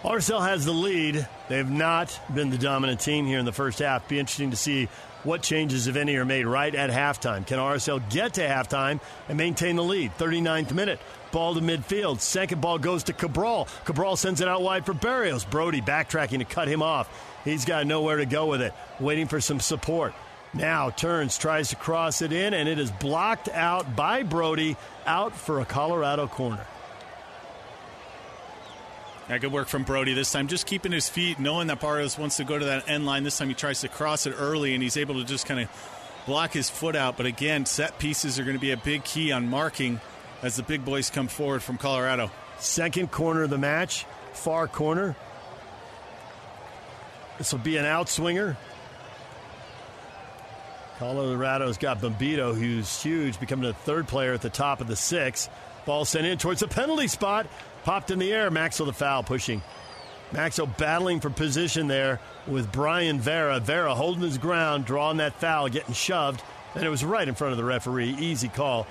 RSL has the lead. They've not been the dominant team here in the first half. Be interesting to see what changes, if any, are made right at halftime. Can RSL get to halftime and maintain the lead? 39th minute. Ball to midfield. Second ball goes to Cabral. Cabral sends it out wide for Barrios. Brody backtracking to cut him off. He's got nowhere to go with it, waiting for some support. Now turns, tries to cross it in, and it is blocked out by Brody, out for a Colorado corner. Yeah, good work from Brody this time. Just keeping his feet, knowing that Barrios wants to go to that end line. This time he tries to cross it early, and he's able to just kind of block his foot out. But again, set pieces are going to be a big key on marking as the big boys come forward from Colorado. Second corner of the match, far corner. This will be an outswinger. Colorado's got Bombito, who's huge, becoming the third player at the top of the six. Ball sent in towards the penalty spot. Popped in the air. Maxwell the foul pushing. Maxwell battling for position there with Bryan Vera. Vera holding his ground, drawing that foul, getting shoved, and it was right in front of the referee. Easy call.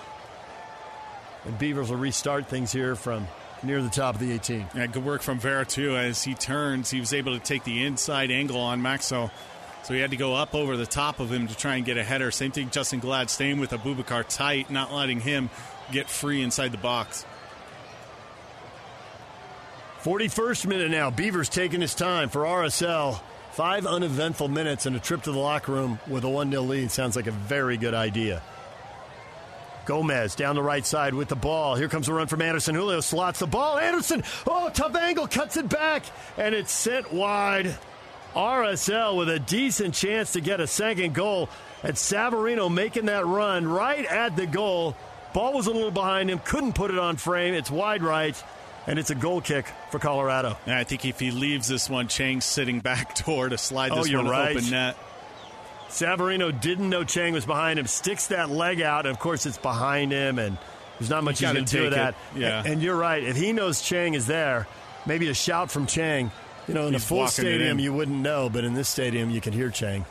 And Beavers will restart things here from near the top of the 18. Yeah, good work from Vera, too. As he turns, he was able to take the inside angle on Maxwell. So he had to go up over the top of him to try and get a header. Same thing, Justen Glad staying with Abubakar tight, not letting him get free inside the box. 41st minute now. Beavers taking his time for RSL. Five uneventful minutes and a trip to the locker room with a 1 0 lead sounds like a very good idea. Gomez down the right side with the ball. Here comes a run from Anderson. Julio slots the ball. Anderson, oh, tough angle, cuts it back, and it's sent wide. RSL with a decent chance to get a second goal. And Savarino making that run right at the goal. Ball was a little behind him, couldn't put it on frame. It's wide right and it's a goal kick for Colorado. Yeah, I think if he leaves this one, Chang's sitting back door to slide oh, this oh, one right. open net. Savarino didn't know Chang was behind him, sticks that leg out, and of course it's behind him, and there's not much he's going to do with that. Yeah. And, and, you're right. If he knows Chang is there, maybe a shout from Chang. You know, in he's a full stadium, you wouldn't know, but in this stadium, you can hear Chang.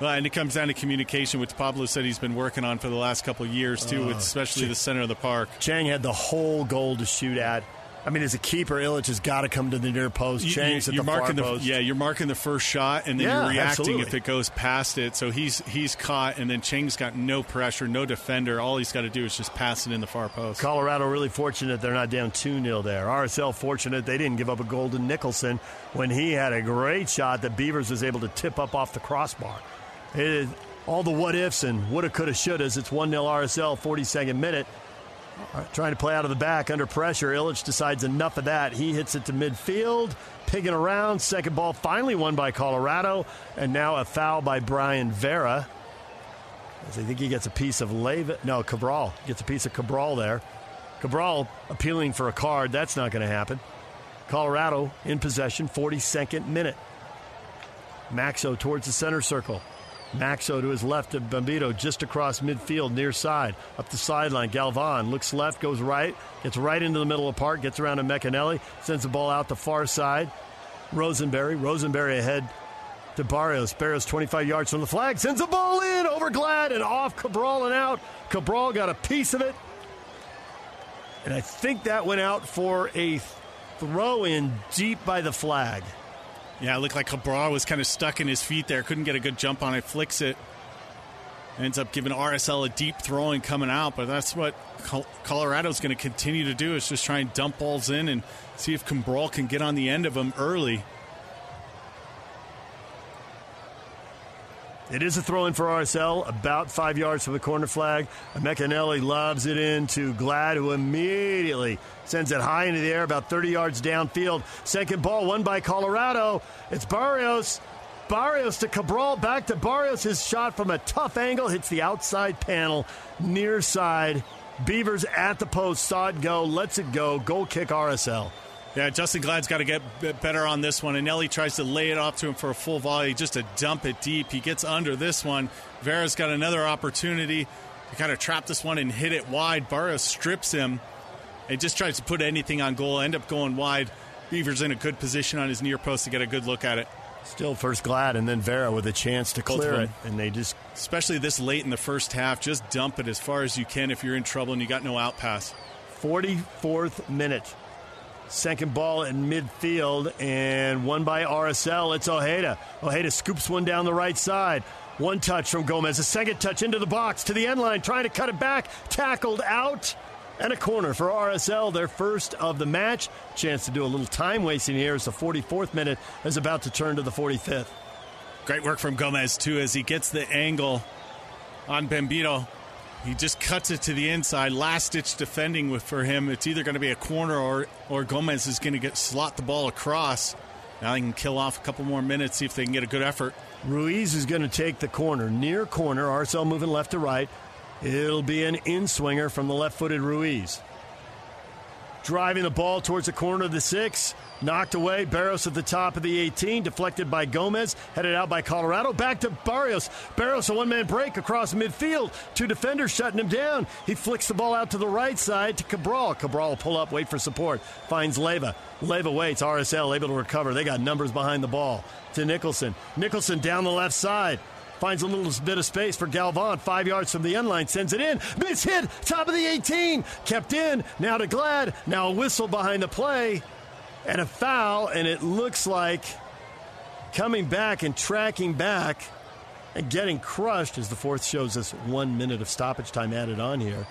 Well, and it comes down to communication, which Pablo said he's been working on for the last couple of years too, with oh, especially Ch- the center of the park. Chang had the whole goal to shoot at. I mean, as a keeper, Ilić has got to come to the near post. Chang's you, at the marking far the, post. Yeah, you're marking the first shot, and then yeah, you're reacting absolutely. if it goes past it. So he's he's caught, and then Chang's got no pressure, no defender. All he's got to do is just pass it in the far post. Colorado really fortunate they're not down 2 0 there. RSL fortunate they didn't give up a goal to Nicholson when he had a great shot that Beavers was able to tip up off the crossbar. It all the what ifs and woulda, coulda, shouldas. It's 1 0 RSL, 42nd minute. Trying to play out of the back under pressure. Ilić decides enough of that. He hits it to midfield, pigging around. Second ball finally won by Colorado. And now a foul by Bryan Vera. As I think he gets a piece of Leyva. No, Cabral gets a piece of Cabral there. Cabral appealing for a card. That's not going to happen. Colorado in possession, 42nd minute. Maxsø towards the center circle. Maxsø to his left of Bombito, just across midfield, near side, up the sideline. Galvan looks left, goes right, gets right into the middle of the park, gets around to McAnally, sends the ball out the far side. Rosenberry, Rosenberry ahead to Barrios. Barrios 25 yards from the flag, sends the ball in over Glad and off Cabral and out. Cabral got a piece of it. And I think that went out for a throw in deep by the flag. Yeah, it looked like Cabral was kind of stuck in his feet there. Couldn't get a good jump on it. Flicks it. Ends up giving RSL a deep throwing coming out, but that's what Colorado's going to continue to do is just try and dump balls in and see if Cabral can get on the end of them early. It is a throw in for RSL, about five yards from the corner flag. McAnally lobs it in to Glad, who immediately sends it high into the air, about 30 yards downfield. Second ball, won by Colorado. It's Barrios. Barrios to Cabral, back to Barrios. His shot from a tough angle hits the outside panel, near side. Beavers at the post, saw it go, lets it go. Goal kick RSL. Yeah, Justen Glad's got to get better on this one. And Nelly tries to lay it off to him for a full volley, just to dump it deep. He gets under this one. Vera's got another opportunity to kind of trap this one and hit it wide. Barrios strips him and just tries to put anything on goal. End up going wide. Beaver's in a good position on his near post to get a good look at it. Still first Glad and then Vera with a chance to clear it. And they just. Especially this late in the first half, just dump it as far as you can if you're in trouble and you got no out pass. 44th minute. Second ball in midfield and one by RSL. It's Ojeda. Ojeda scoops one down the right side. One touch from Gomez. A second touch into the box to the end line, trying to cut it back. Tackled out. And a corner for RSL, their first of the match. Chance to do a little time wasting here as the 44th minute is about to turn to the 45th. Great work from Gomez, too, as he gets the angle on Bombito. He just cuts it to the inside. Last ditch defending with for him. It's either going to be a corner or or Gomez is going to get slot the ball across. Now they can kill off a couple more minutes, see if they can get a good effort. Ruiz is going to take the corner, near corner. RSL moving left to right. It'll be an in swinger from the left footed Ruiz. Driving the ball towards the corner of the six. Knocked away. Barrios at the top of the 18. Deflected by Gomez. Headed out by Colorado. Back to Barrios. Barrios, a one man break across midfield. Two defenders shutting him down. He flicks the ball out to the right side to Cabral. Cabral pull up, wait for support. Finds Leyva. Leyva waits. RSL able to recover. They got numbers behind the ball. To Nicholson. Nicholson down the left side. Finds a little bit of space for Galvan. Five yards from the end line. Sends it in. Miss hit. Top of the 18. Kept in. Now to Glad. Now a whistle behind the play. And a foul. And it looks like coming back and tracking back and getting crushed as the fourth shows us one minute of stoppage time added on here.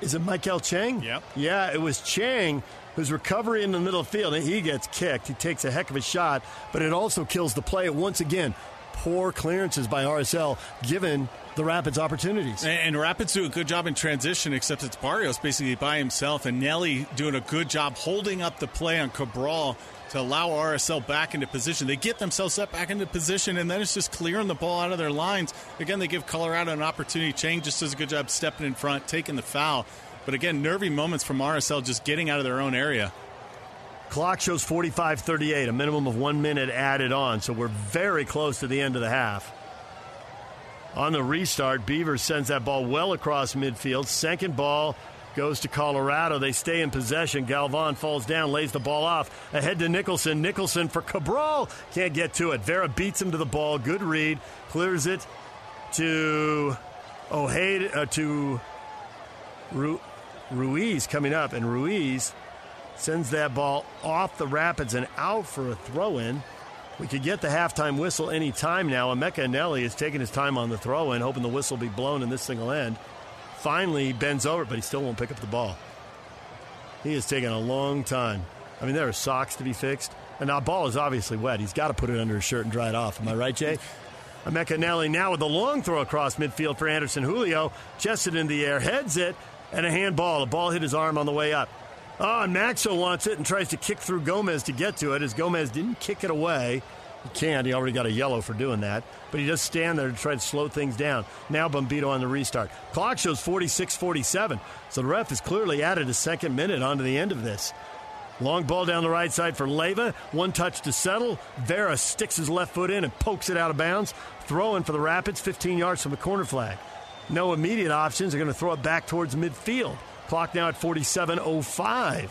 Is it Maikel Chang? Yep. Yeah, it was Chang who's recovering in the middle field. And he gets kicked. He takes a heck of a shot, but it also kills the play once again poor clearances by RSL given the Rapids opportunities. And, Rapids do a good job in transition, except it's Barrios basically by himself, and Nelly doing a good job holding up the play on Cabral to allow RSL back into position. They get themselves up back into position, and then it's just clearing the ball out of their lines. Again, they give Colorado an opportunity. Chang just does a good job stepping in front, taking the foul. But again, nervy moments from RSL just getting out of their own area. Clock shows 45 38, a minimum of one minute added on, so we're very close to the end of the half. On the restart, Beaver sends that ball well across midfield. Second ball goes to Colorado. They stay in possession. Galvan falls down, lays the ball off. Ahead to Nicholson. Nicholson for Cabral. Can't get to it. Vera beats him to the ball. Good read. Clears it to Ojeda, uh, to Ru- Ruiz coming up. And Ruiz sends that ball off the Rapids and out for a throw in. We could get the halftime whistle any time now. Emeka Eneli is taking his time on the throw in, hoping the whistle will be blown and this single end. Finally, he bends over, but he still won't pick up the ball. He is taking a long time. I mean, there are socks to be fixed. And now, ball is obviously wet. He's got to put it under his shirt and dry it off. Am I right, Jay? Emeka Eneli now with a long throw across midfield for Anderson Julio. Chested in the air, heads it, and a handball. The ball hit his arm on the way up. Ah, oh, and Maxsø wants it and tries to kick through Gomez to get to it as Gomez didn't kick it away. He can't. He already got a yellow for doing that. But he does stand there to try to slow things down. Now Bombito on the restart. Clock shows 46 47. So the ref has clearly added a second minute onto the end of this. Long ball down the right side for Leyva. One touch to settle. Vera sticks his left foot in and pokes it out of bounds. Throwing for the Rapids, 15 yards from the corner flag. No immediate options. They're going to throw it back towards midfield. Clock now at 47.05.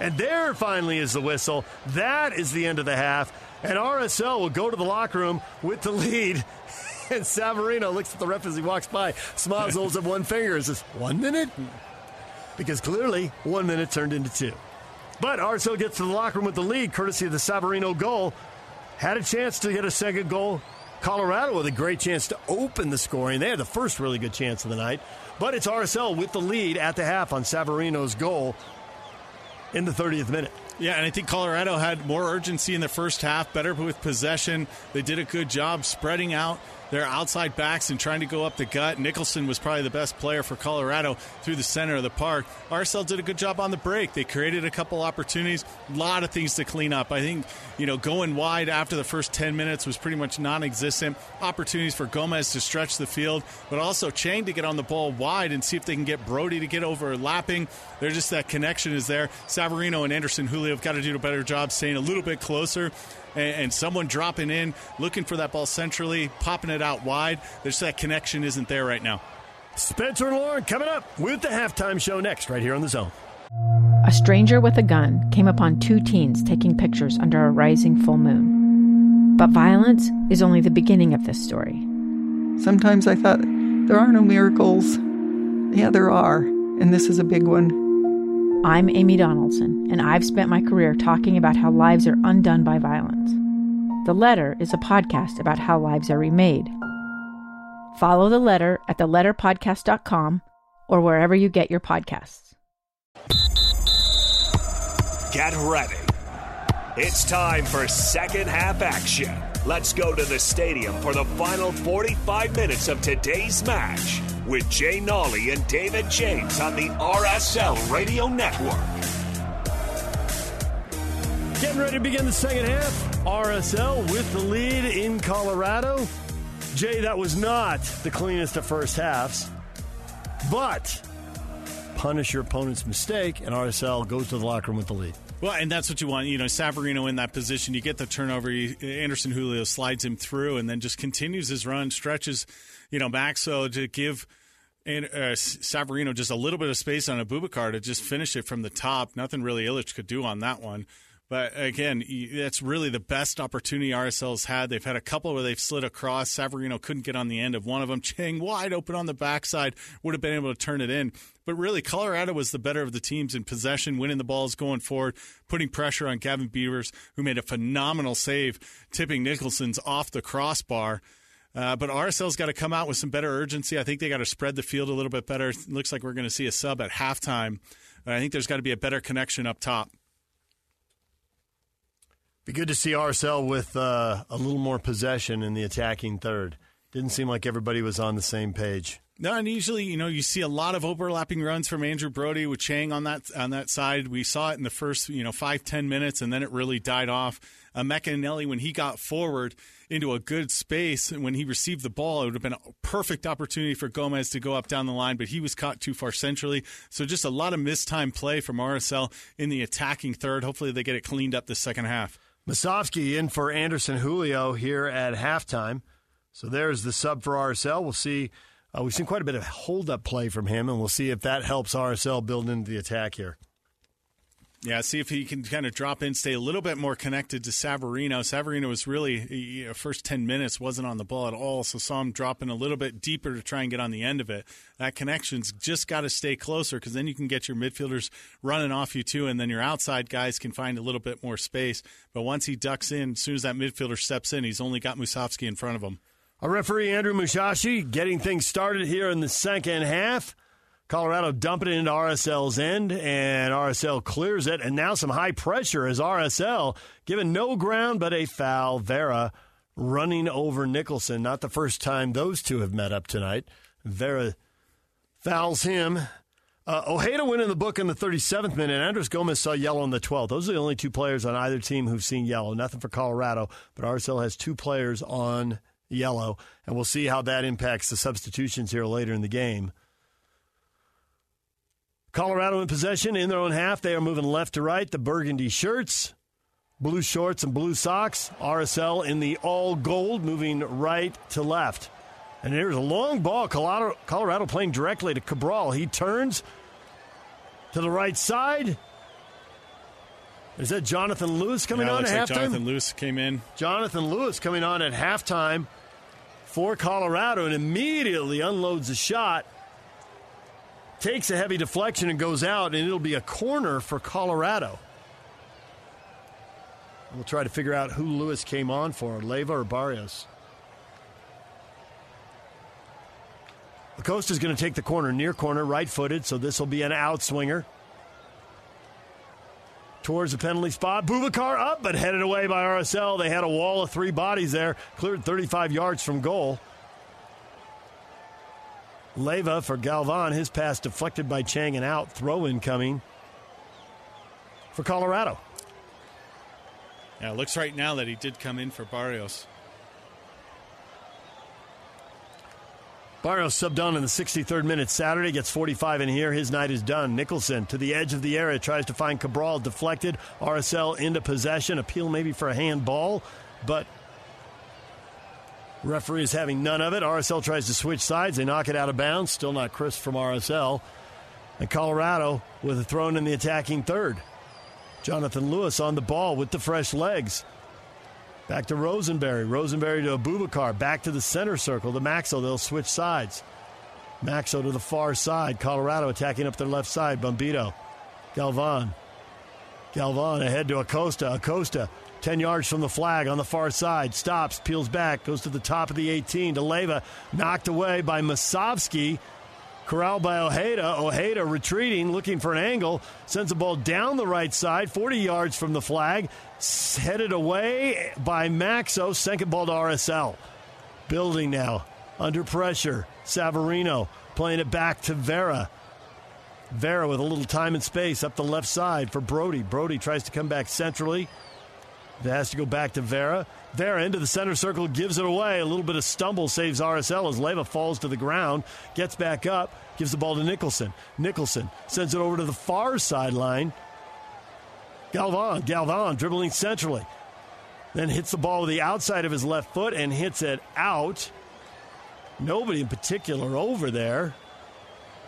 And there finally is the whistle. That is the end of the half. And RSL will go to the locker room with the lead. And Savarino looks at the ref as he walks by, smiles, holds up one finger, and says, One minute? Because clearly, one minute turned into two. But RSL gets to the locker room with the lead, courtesy of the Savarino goal. Had a chance to get a second goal. Colorado with a great chance to open the scoring. They had the first really good chance of the night. But it's RSL with the lead at the half on Savarino's goal in the 30th minute. Yeah, and I think Colorado had more urgency in the first half, better with possession. They did a good job spreading out their outside backs and trying to go up the gut. Nicholson was probably the best player for Colorado through the center of the park. RSL did a good job on the break. They created a couple opportunities, a lot of things to clean up. I think, you know, going wide after the first 10 minutes was pretty much non existent. Opportunities for Gomez to stretch the field, but also Chang to get on the ball wide and see if they can get Brody to get overlapping. They're just that connection is there. Savarino and Anderson Julio have got to do a better job staying a little bit closer and, and someone dropping in, looking for that ball centrally, popping it out wide. There's that connection isn't there right now. Spencer and Lauren coming up with the halftime show next, right here on the zone. A stranger with a gun came upon two teens taking pictures under a rising full moon. But violence is only the beginning of this story. Sometimes I thought, there are no miracles. Yeah, there are, and this is a big one. I'm Amy Donaldson, and I've spent my career talking about how lives are undone by violence. The Letter is a podcast about how lives are remade. Follow The Letter at theletterpodcast.com or wherever you get your podcasts. Get ready. It's time for second half action. Let's go to the stadium for the final 45 minutes of today's match with Jay Nolly and David James on the RSL Radio Network. Getting ready to begin the second half. RSL with the lead in Colorado. Jay, that was not the cleanest of first halves, but punish your opponent's mistake, and RSL goes to the locker room with the lead. Well, and that's what you want. You know, Savarino in that position, you get the turnover. Anderson Julio slides him through and then just continues his run, stretches, you know, back so to give and uh, Savarino just a little bit of space on Abubakar to just finish it from the top. Nothing really Ilić could do on that one. But again, that's really the best opportunity RSL's had. They've had a couple where they've slid across. Savarino couldn't get on the end of one of them. Chang wide open on the backside would have been able to turn it in. But really, Colorado was the better of the teams in possession, winning the balls going forward, putting pressure on Gavin Beavers, who made a phenomenal save, tipping Nicholson's off the crossbar. Uh, but RSL's got to come out with some better urgency. I think they got to spread the field a little bit better. It looks like we're going to see a sub at halftime. I think there's got to be a better connection up top. Be good to see RSL with uh, a little more possession in the attacking third. Didn't seem like everybody was on the same page. No, and usually, you know, you see a lot of overlapping runs from Andrew Brody with Chang on that on that side. We saw it in the first, you know, five ten minutes, and then it really died off. Uh, McAnally, when he got forward, into a good space. And when he received the ball, it would have been a perfect opportunity for Gomez to go up down the line, but he was caught too far centrally. So just a lot of missed time play from RSL in the attacking third. Hopefully they get it cleaned up the second half. Musovski in for Anderson Julio here at halftime. So there's the sub for RSL. We'll see. Uh, we've seen quite a bit of hold up play from him, and we'll see if that helps RSL build into the attack here. Yeah, see if he can kind of drop in, stay a little bit more connected to Savarino. Savarino was really you know, first ten minutes wasn't on the ball at all, so saw him dropping a little bit deeper to try and get on the end of it. That connection's just got to stay closer because then you can get your midfielders running off you too, and then your outside guys can find a little bit more space. But once he ducks in, as soon as that midfielder steps in, he's only got Musovski in front of him. Our referee Andrew Mushashi getting things started here in the second half. Colorado dumping it into RSL's end, and RSL clears it. And now some high pressure as RSL given no ground but a foul. Vera running over Nicholson. Not the first time those two have met up tonight. Vera fouls him. Uh, Ojeda went in the book in the 37th minute. Andres Gomez saw yellow in the 12th. Those are the only two players on either team who've seen yellow. Nothing for Colorado, but RSL has two players on yellow, and we'll see how that impacts the substitutions here later in the game. Colorado in possession in their own half. They are moving left to right. The burgundy shirts, blue shorts, and blue socks. RSL in the all gold, moving right to left. And there's a long ball. Colorado, Colorado playing directly to Cabral. He turns to the right side. Is that Jonathan Lewis coming yeah, on at like halftime? Jonathan Lewis came in. Jonathan Lewis coming on at halftime for Colorado and immediately unloads a shot. Takes a heavy deflection and goes out, and it'll be a corner for Colorado. We'll try to figure out who Lewis came on for, Leyva or Barrios. Acosta's going to take the corner, near corner, right footed, so this will be an outswinger. Towards the penalty spot. Boubacar up, but headed away by RSL. They had a wall of three bodies there, cleared 35 yards from goal. Leyva for Galvan, his pass deflected by Chang and out. Throw in coming for Colorado. Yeah, it looks right now that he did come in for Barrios. Barrios subbed on in the 63rd minute Saturday, gets 45 in here. His night is done. Nicholson to the edge of the area, tries to find Cabral, deflected. RSL into possession. Appeal maybe for a handball, but referee is having none of it. RSL tries to switch sides. They knock it out of bounds. Still not crisp from RSL. And Colorado with a thrown in the attacking third. Jonathan Lewis on the ball with the fresh legs. Back to Rosenberry. Rosenberry to Abubakar. Back to the center circle to Maxsø. They'll switch sides. Maxsø to the far side. Colorado attacking up their left side. Bombito. Galvan. Galvan ahead to Acosta. Acosta, 10 yards from the flag on the far side. Stops, peels back, goes to the top of the 18 to Leyva. Knocked away by Musovski. Corralled by Ojeda. Ojeda retreating, looking for an angle. Sends the ball down the right side, 40 yards from the flag. Headed away by Maxsø. Second ball to RSL. Building now. Under pressure. Savarino playing it back to Vera. Vera with a little time and space up the left side for Brody. Brody tries to come back centrally. It has to go back to Vera. Vera into the center circle, gives it away. A little bit of stumble saves RSL as Leyva falls to the ground, gets back up, gives the ball to Nicholson. Nicholson sends it over to the far sideline. Galvan, Galvan dribbling centrally. Then hits the ball with the outside of his left foot and hits it out. Nobody in particular over there.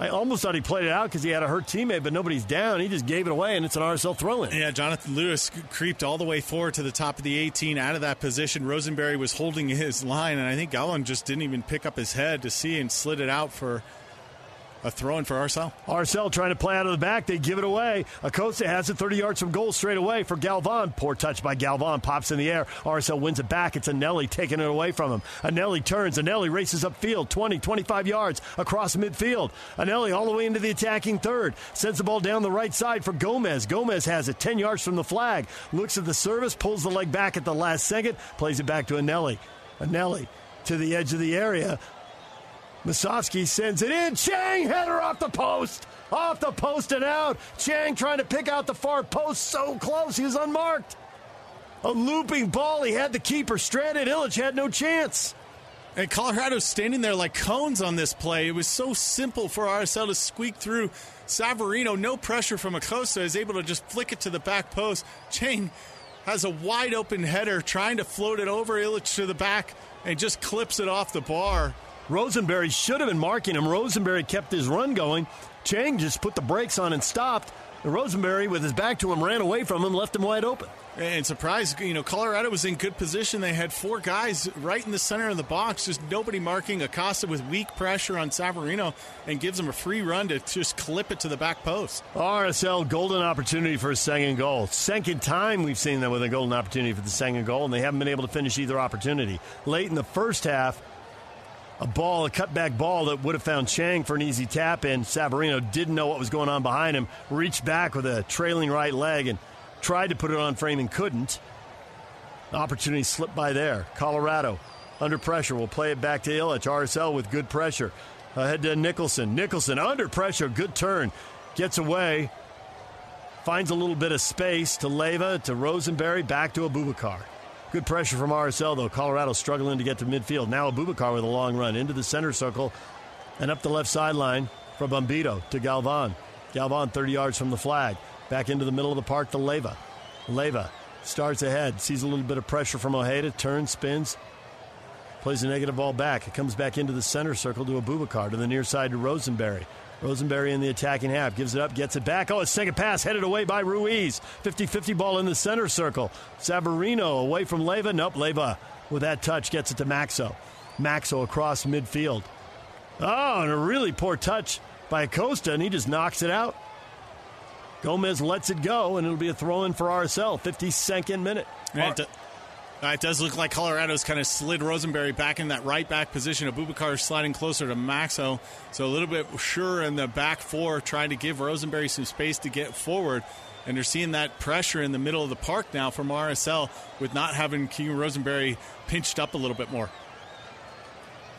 I almost thought he played it out because he had a hurt teammate, but nobody's down. He just gave it away, and it's an RSL throw in. Yeah, Jonathan Lewis creeped all the way forward to the top of the 18 out of that position. Rosenberry was holding his line, and I think Galvan just didn't even pick up his head to see and slid it out for a throw in for RSL. RSL trying to play out of the back. They give it away. Acosta has it 30 yards from goal straight away for Galvan. Poor touch by Galvan. Pops in the air. RSL wins it back. It's Eneli taking it away from him. Eneli turns. Eneli races upfield 20, 25 yards across midfield. Eneli all the way into the attacking third. Sends the ball down the right side for Gomez. Gomez has it 10 yards from the flag. Looks at the service. Pulls the leg back at the last second. Plays it back to Eneli. Eneli to the edge of the area. Musovski sends it in. Chang header off the post. Off the post and out. Chang trying to pick out the far post. So close. He was unmarked. A looping ball. He had the keeper stranded. Ilić had no chance. And Colorado's standing there like cones on this play. It was so simple for RSL to squeak through. Savarino, no pressure from Acosta, is able to just flick it to the back post. Chang has a wide open header trying to float it over Ilić to the back and just clips it off the bar. Rosenberry should have been marking him. Rosenberry kept his run going. Chang just put the brakes on and stopped. And Rosenberry, with his back to him, ran away from him, left him wide open. And surprise, you know, Colorado was in good position. They had four guys right in the center of the box, just nobody marking Acosta with weak pressure on Savarino and gives him a free run to just clip it to the back post. RSL golden opportunity for a second goal. Second time we've seen them with a golden opportunity for the second goal, and they haven't been able to finish either opportunity. Late in the first half, a ball, a cutback ball that would have found Chang for an easy tap in. Savarino didn't know what was going on behind him, reached back with a trailing right leg and tried to put it on frame and couldn't. Opportunity slipped by there. Colorado under pressure will play it back to Ilić. RSL with good pressure. Ahead to Nicholson. Nicholson under pressure, good turn. Gets away. Finds a little bit of space to Leyva, to Rosenberry, back to Abubakar. Good pressure from RSL, though. Colorado struggling to get to midfield. Now Abubakar with a long run into the center circle and up the left sideline from Bombito to Galvan. Galvan 30 yards from the flag. Back into the middle of the park to Leyva. Leyva starts ahead, sees a little bit of pressure from Ojeda, turns, spins, plays a negative ball back. It comes back into the center circle to Abubakar, to the near side to Rosenberry. Rosenberry in the attacking half gives it up, gets it back. Oh, a second pass headed away by Ruiz. 50 50 ball in the center circle. Savarino away from Leyva. Nope, Leyva with that touch gets it to Maxsø. Maxsø across midfield. Oh, and a really poor touch by Acosta, and he just knocks it out. Gomez lets it go, and it'll be a throw in for RSL. 52nd minute. It, uh, it does look like Colorado's kind of slid Rosenberry back in that right back position. Abubakar sliding closer to Maxsø. So a little bit sure in the back four, trying to give Rosenberry some space to get forward. And they're seeing that pressure in the middle of the park now from RSL with not having Keegan Rosenberry pinched up a little bit more.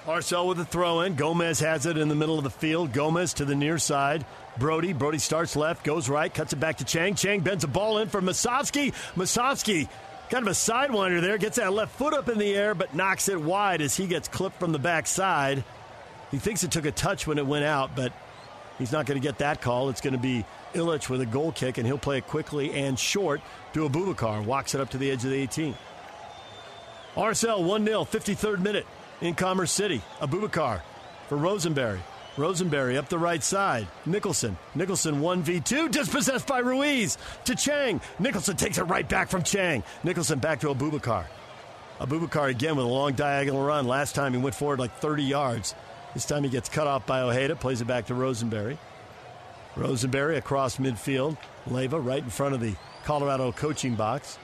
RSL with a throw in. Gomez has it in the middle of the field. Gomez to the near side. Brody. Brody starts left, goes right, cuts it back to Chang. Chang bends a ball in for Musovski. Musovski, kind of a sidewinder there, gets that left foot up in the air, but knocks it wide as he gets clipped from the backside. He thinks it took a touch when it went out, but he's not going to get that call. It's going to be Ilić with a goal kick, and he'll play it quickly and short to Abubakar. Walks it up to the edge of the 18. RSL 1 0, 53rd minute in Commerce City. Abubakar for Rosenberry. Rosenberry up the right side. Nicholson. Nicholson 1v2. Dispossessed by Ruiz to Chang. Nicholson takes it right back from Chang. Nicholson back to Abubakar. Abubakar again with a long diagonal run. Last time he went forward like 30 yards. This time he gets cut off by Ojeda. Plays it back to Rosenberry. Rosenberry across midfield. Leyva right in front of the Colorado coaching box.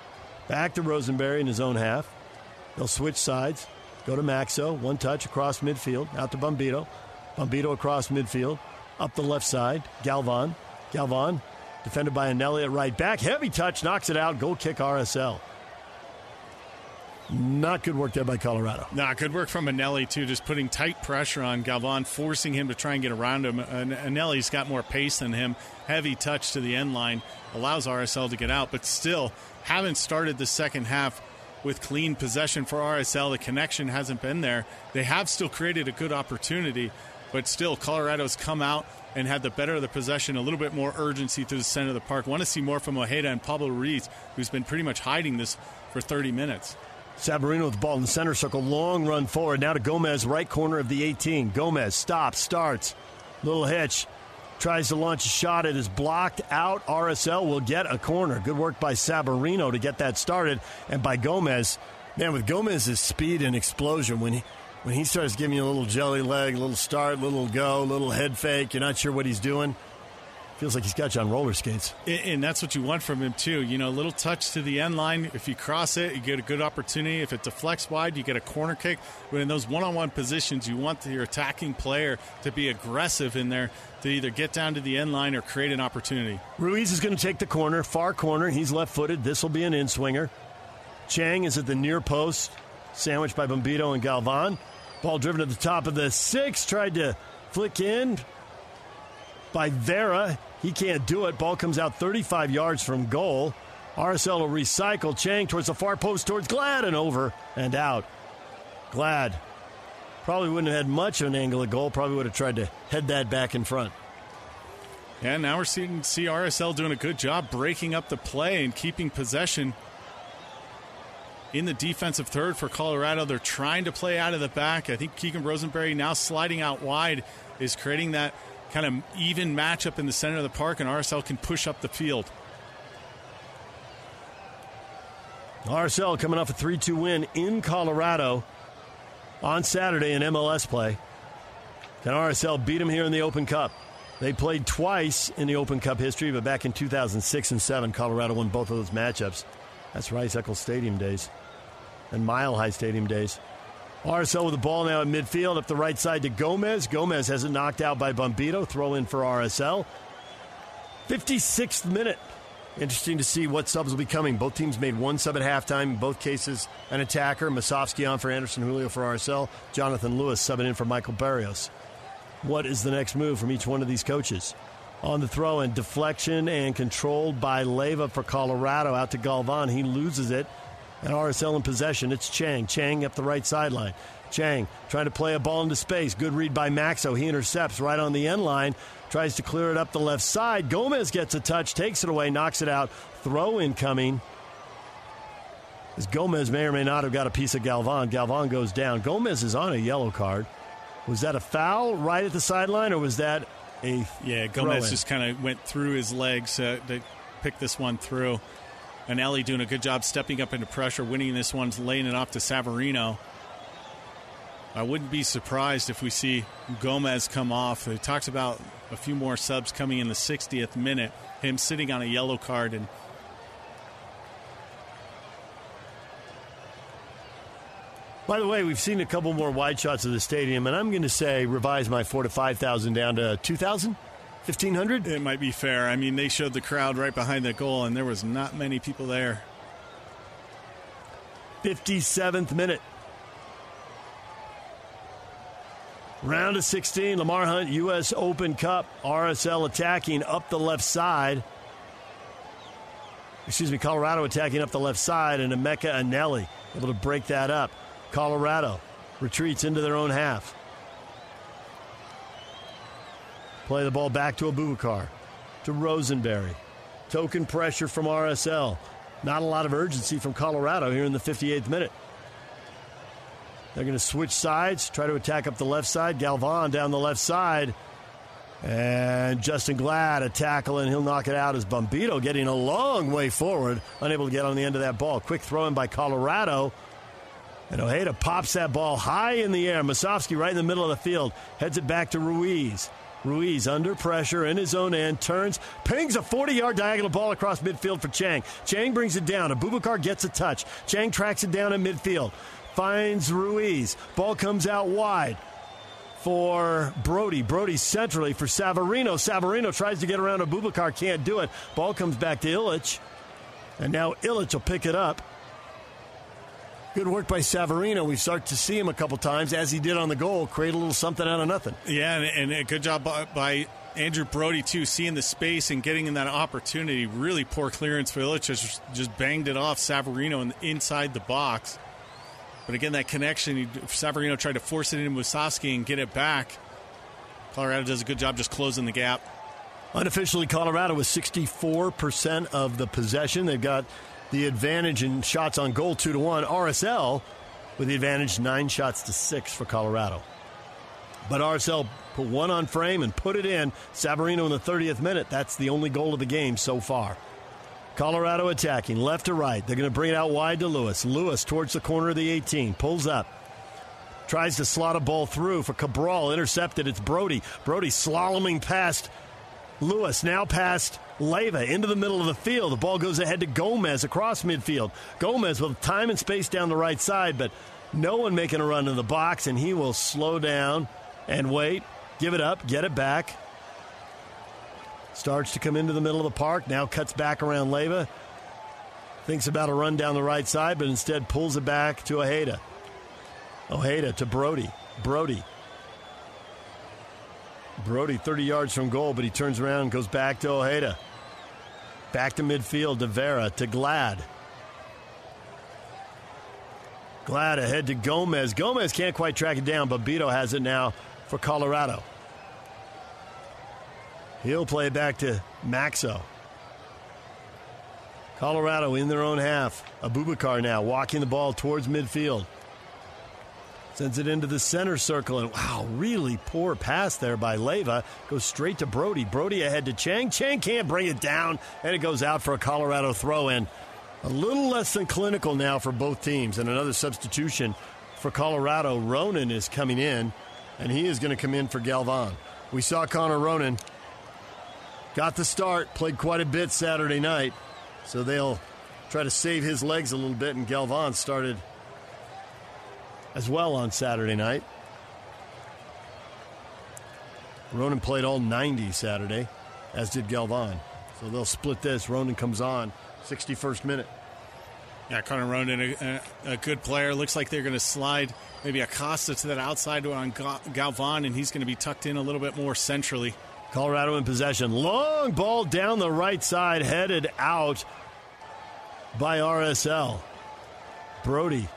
Back to Rosenberry in his own half. They'll switch sides. Go to Maxsø. One touch across midfield. Out to Bombito. Bombito across midfield, up the left side. Galvan. Galvan, defended by Eneli at right back. Heavy touch, knocks it out. Goal kick RSL. Not good work there by Colorado. Nah, good work from Eneli, too, just putting tight pressure on Galvan, forcing him to try and get around him. Eneli's got more pace than him. Heavy touch to the end line allows RSL to get out, but still haven't started the second half with clean possession for RSL. The connection hasn't been there. They have still created a good opportunity, but still, Colorado's come out and had the better of the possession, a little bit more urgency through the center of the park. Want to see more from Ojeda and Pablo Ruiz, who's been pretty much hiding this for 30 minutes. Savarino with the ball in the center circle, long run forward. Now to Gomez, right corner of the 18. Gomez stops, starts, little hitch, tries to launch a shot. It is blocked out. RSL will get a corner. Good work by Savarino to get that started, and by Gomez. Man, with Gomez's speed and explosion, when he when he starts giving you a little jelly leg, a little start, a little go, a little head fake, you're not sure what he's doing. Feels like he's got you on roller skates. And that's what you want from him, too. You know, a little touch to the end line. If you cross it, you get a good opportunity. If it deflects wide, you get a corner kick. But in those one on one positions, you want your attacking player to be aggressive in there to either get down to the end line or create an opportunity. Ruiz is going to take the corner, far corner. He's left footed. This will be an in swinger. Chang is at the near post, sandwiched by Bombito and Galvan. Ball driven to the top of the six, tried to flick in by Vera. He can't do it. Ball comes out 35 yards from goal. RSL will recycle. Chang towards the far post, towards Glad, and over and out. Glad probably wouldn't have had much of an angle of goal. Probably would have tried to head that back in front. And now we're seeing see RSL doing a good job breaking up the play and keeping possession in the defensive third for Colorado. They're trying to play out of the back. I think Keegan Rosenberry now sliding out wide is creating that kind of even matchup in the center of the park, and RSL can push up the field. RSL coming off a 3 2 win in Colorado on Saturday in MLS play. Can RSL beat them here in the Open Cup? They played twice in the Open Cup history, but back in 2006 and 7, Colorado won both of those matchups. That's Rice Eccles Stadium days and Mile High Stadium days. RSL with the ball now at midfield, up the right side to Gomez. Gomez has it knocked out by Bombito. Throw in for RSL. 56th minute. Interesting to see what subs will be coming. Both teams made one sub at halftime. In both cases, an attacker. Musovski on for Anderson Julio for RSL. Jonathan Lewis subbing in for Michael Barrios. What is the next move from each one of these coaches? On the throw and deflection and controlled by Leyva for Colorado out to Galvan. He loses it and RSL in possession. It's Chang. Chang up the right sideline. Chang trying to play a ball into space. Good read by Maxsø. He intercepts right on the end line. Tries to clear it up the left side. Gomez gets a touch, takes it away, knocks it out. Throw incoming. As Gomez may or may not have got a piece of Galvan. Galvan goes down. Gomez is on a yellow card. Was that a foul right at the sideline, or was that a yeah? Gomez just kind of went through his legs uh, to pick this one through. And Eneli doing a good job stepping up into pressure, winning this one, laying it off to Savarino. I wouldn't be surprised if we see Gomez come off. They talked about a few more subs coming in the 60th minute. Him sitting on a yellow card and By the way, we've seen a couple more wide shots of the stadium, and I'm going to say revise my four to five thousand down to two thousand. 1500 it might be fair. I mean they showed the crowd right behind the goal and there was not many people there. 57th minute. Round of 16 lamar hunt us open cup rsl attacking up the left side. Excuse me colorado attacking up the left side and Emeka Eneli able to break that up colorado retreats into their own half Play the ball back to Abubakar, to Rosenberry. Token pressure from RSL. Not a lot of urgency from Colorado here in the 58th minute. They're going to switch sides, try to attack up the left side. Galvan down the left side. And Justen Glad a tackle, and he'll knock it out as Bombito getting a long way forward, unable to get on the end of that ball. Quick throw in by Colorado. And Ojeda pops that ball high in the air. Musovski right in the middle of the field, heads it back to Ruiz. Ruiz under pressure in his own end, turns, pings a 40 yard diagonal ball across midfield for Chang. Chang brings it down. Abubakar gets a touch. Chang tracks it down in midfield, finds Ruiz. Ball comes out wide for Brody. Brody centrally for Savarino. Savarino tries to get around Abubakar, can't do it. Ball comes back to Ilić. And now Ilić will pick it up. Good work by Savarino. We start to see him a couple times, as he did on the goal, create a little something out of nothing. Yeah, and, and a good job by, by, Andrew Brody, too, seeing the space and getting in that opportunity. Really poor clearance for Ilić, just, just banged it off Savarino in, inside the box. But again, that connection, he, Savarino tried to force it into Musovski and get it back. Colorado does a good job just closing the gap. Unofficially, Colorado was 64% of the possession. They've got the advantage in shots on goal, two to one. RSL with the advantage, nine shots to six for Colorado. But RSL put one on frame and put it in. Savarino in the 30th minute. That's the only goal of the game so far. Colorado attacking left to right. They're going to bring it out wide to Lewis. Lewis towards the corner of the 18. Pulls up. Tries to slot a ball through for Cabral. Intercepted. It's Brody. Brody slaloming past Lewis. Now past Leyva into the middle of the field. The ball goes ahead to Gomez across midfield. Gomez with time and space down the right side, but no one making a run in the box, and he will slow down and wait, give it up, get it back. Starts to come into the middle of the park, now cuts back around Leyva. Thinks about a run down the right side, but instead pulls it back to Ojeda. Ojeda to Brody. Brody Brody 30 yards from goal, but he turns around and goes back to Ojeda. Back to midfield to Vera to Glad. Glad ahead to Gomez. Gomez can't quite track it down, but Beto has it now for Colorado. He'll play back to Maxsø. Colorado in their own half. Abubakar now walking the ball towards midfield. Sends it into the center circle, and wow, really poor pass there by Leyva. Goes straight to Brody. Brody ahead to Chang. Chang can't bring it down, and it goes out for a Colorado throw in. A little less than clinical now for both teams, and another substitution for Colorado. Ronan is coming in, and he is going to come in for Galvan. We saw Connor Ronan got the start, played quite a bit Saturday night, so they'll try to save his legs a little bit, and Galvan started as well on Saturday night. Ronan played all 90 Saturday, as did Galvan. So they'll split this. Ronan comes on, 61st minute. Yeah, Connor Ronan, a, a, good player. Looks like they're going to slide maybe Acosta to that outside on Galvan, and he's going to be tucked in a little bit more centrally. Colorado in possession. Long ball down the right side, headed out by RSL. Brody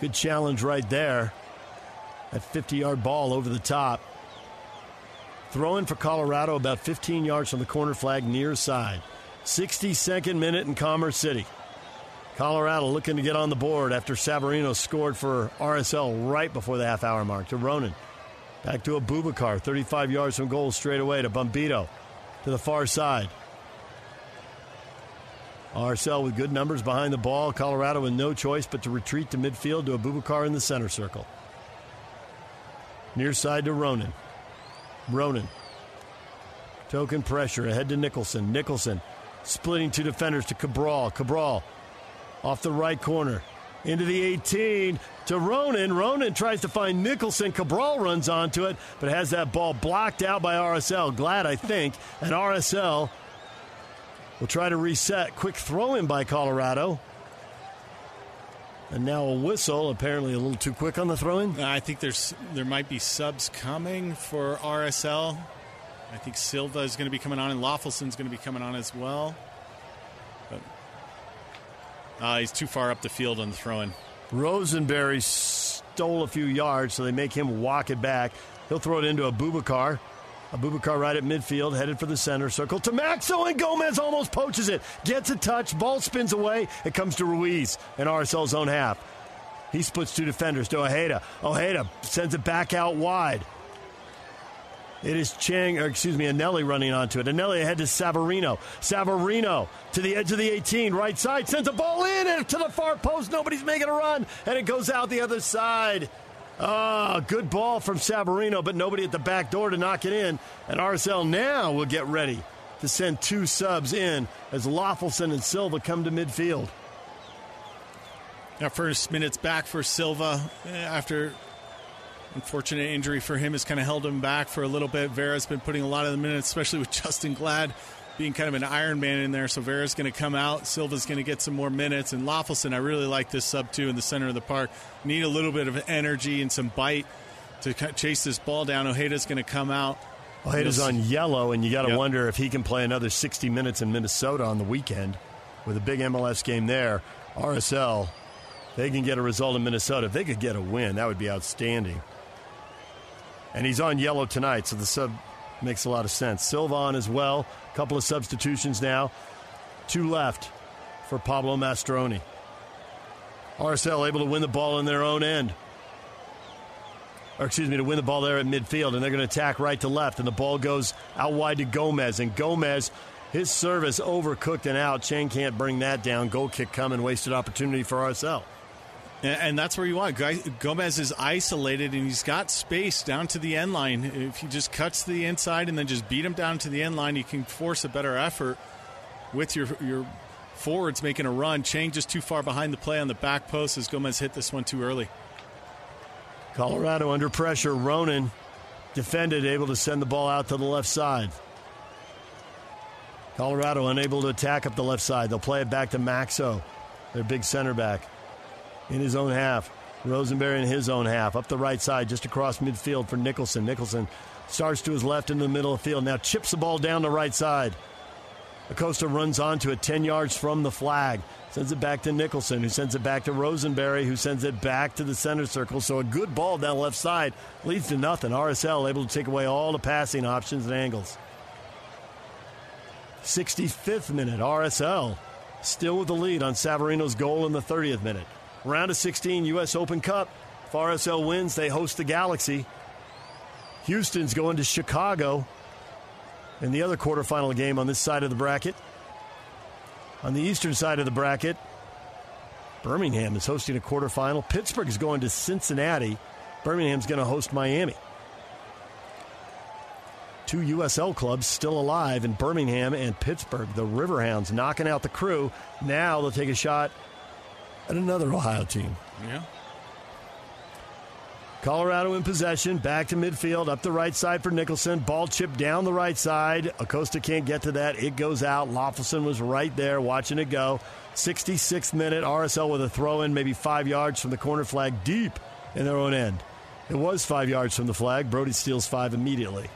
Good challenge right there. That 50 yard ball over the top. Throw in for Colorado about 15 yards from the corner flag near side. 62nd minute in Commerce City. Colorado looking to get on the board after Savarino scored for RSL right before the half hour mark to Ronan. Back to a Abubakar, 35 yards from goal straight away to Bombito to the far side. RSL with good numbers behind the ball. Colorado with no choice but to retreat to midfield to Abubakar in the center circle. Near side to Ronan. Ronan. Token pressure ahead to Nicholson. Nicholson splitting two defenders to Cabral. Cabral off the right corner into the 18 to Ronan. Ronan tries to find Nicholson. Cabral runs onto it, but has that ball blocked out by RSL. Glad, I think. And RSL will try to reset. Quick throw in by Colorado. And now a whistle, apparently a little too quick on the throw in. I think there's there might be subs coming for RSL. I think Silva is going to be coming on, and Lawfulson's going to be coming on as well. But uh, he's too far up the field on the throw in. Rosenberry stole a few yards, so they make him walk it back. He'll throw it into Abubakar. Abubakar right at midfield, headed for the center circle to Maxsø, and Gomez almost poaches it. Gets a touch, ball spins away. It comes to Ruiz in RSL's own half. He splits two defenders to Ojeda. Ojeda sends it back out wide. It is Chang, or excuse me, Eneli running onto it. Eneli ahead to Savarino. Savarino to the edge of the 18, right side, sends a ball in and to the far post. Nobody's making a run, and it goes out the other side. Oh, good ball from Savarino, but nobody at the back door to knock it in. And RSL now will get ready to send two subs in as Löffelsend and Silva come to midfield. Now, first minutes back for Silva eh, after unfortunate injury for him has kind of held him back for a little bit. Vera's been putting a lot of the minutes, especially with Justen Glad being kind of an Iron Man in there. So Vera's going to come out. Silva's going to get some more minutes. And Löffelsend, I really like this sub two in the center of the park. Need a little bit of energy and some bite to chase this ball down. Ojeda's going to come out. Ojeda's on yellow, and you got to yep. wonder if he can play another 60 minutes in Minnesota on the weekend with a big MLS game there. RSL, they can get a result in Minnesota. If they could get a win, that would be outstanding. And he's on yellow tonight, so the sub makes a lot of sense. Sylvan as well. A couple of substitutions now. Two left for Pablo Mastroeni. RSL able to win the ball in their own end. Or excuse me, to win the ball there at midfield, and they're going to attack right to left, and the ball goes out wide to Gomez, and Gomez, his service overcooked and out. Chang can't bring that down. Goal kick coming, wasted opportunity for RSL. And that's where you want. Gomez is isolated and he's got space down to the end line. If he just cuts the inside and then just beat him down to the end line, you can force a better effort with your your forwards making a run. Chang just too far behind the play on the back post as Gomez hit this one too early. Colorado under pressure. Ronan defended, able to send the ball out to the left side. Colorado unable to attack up the left side. They'll play it back to Maxsø, their big center back in his own half. Rosenberry in his own half. Up the right side, just across midfield for Nicholson. Nicholson starts to his left into the middle of the field. Now chips the ball down the right side. Acosta runs onto it 10 yards from the flag. Sends it back to Nicholson, who sends it back to Rosenberry, who sends it back to the center circle. So a good ball down left side leads to nothing. RSL able to take away all the passing options and angles. 65th minute, RSL still with the lead on Savarino's goal in the 30th minute. Round of 16 U.S. Open Cup. If RSL wins, they host the Galaxy. Houston's going to Chicago in the other quarterfinal game on this side of the bracket. On the eastern side of the bracket, Birmingham is hosting a quarterfinal. Pittsburgh is going to Cincinnati. Birmingham's going to host Miami. Two USL clubs still alive in Birmingham and Pittsburgh. The Riverhounds knocking out the crew. Now they'll take a shot and another Ohio team. Yeah. Colorado in possession, back to midfield, up the right side for Nicholson. Ball chipped down the right side. Acosta can't get to that. It goes out. Löffelsend was right there watching it go. 66th minute, RSL with a throw in, maybe five yards from the corner flag, deep in their own end. It was five yards from the flag. Brody steals five immediately.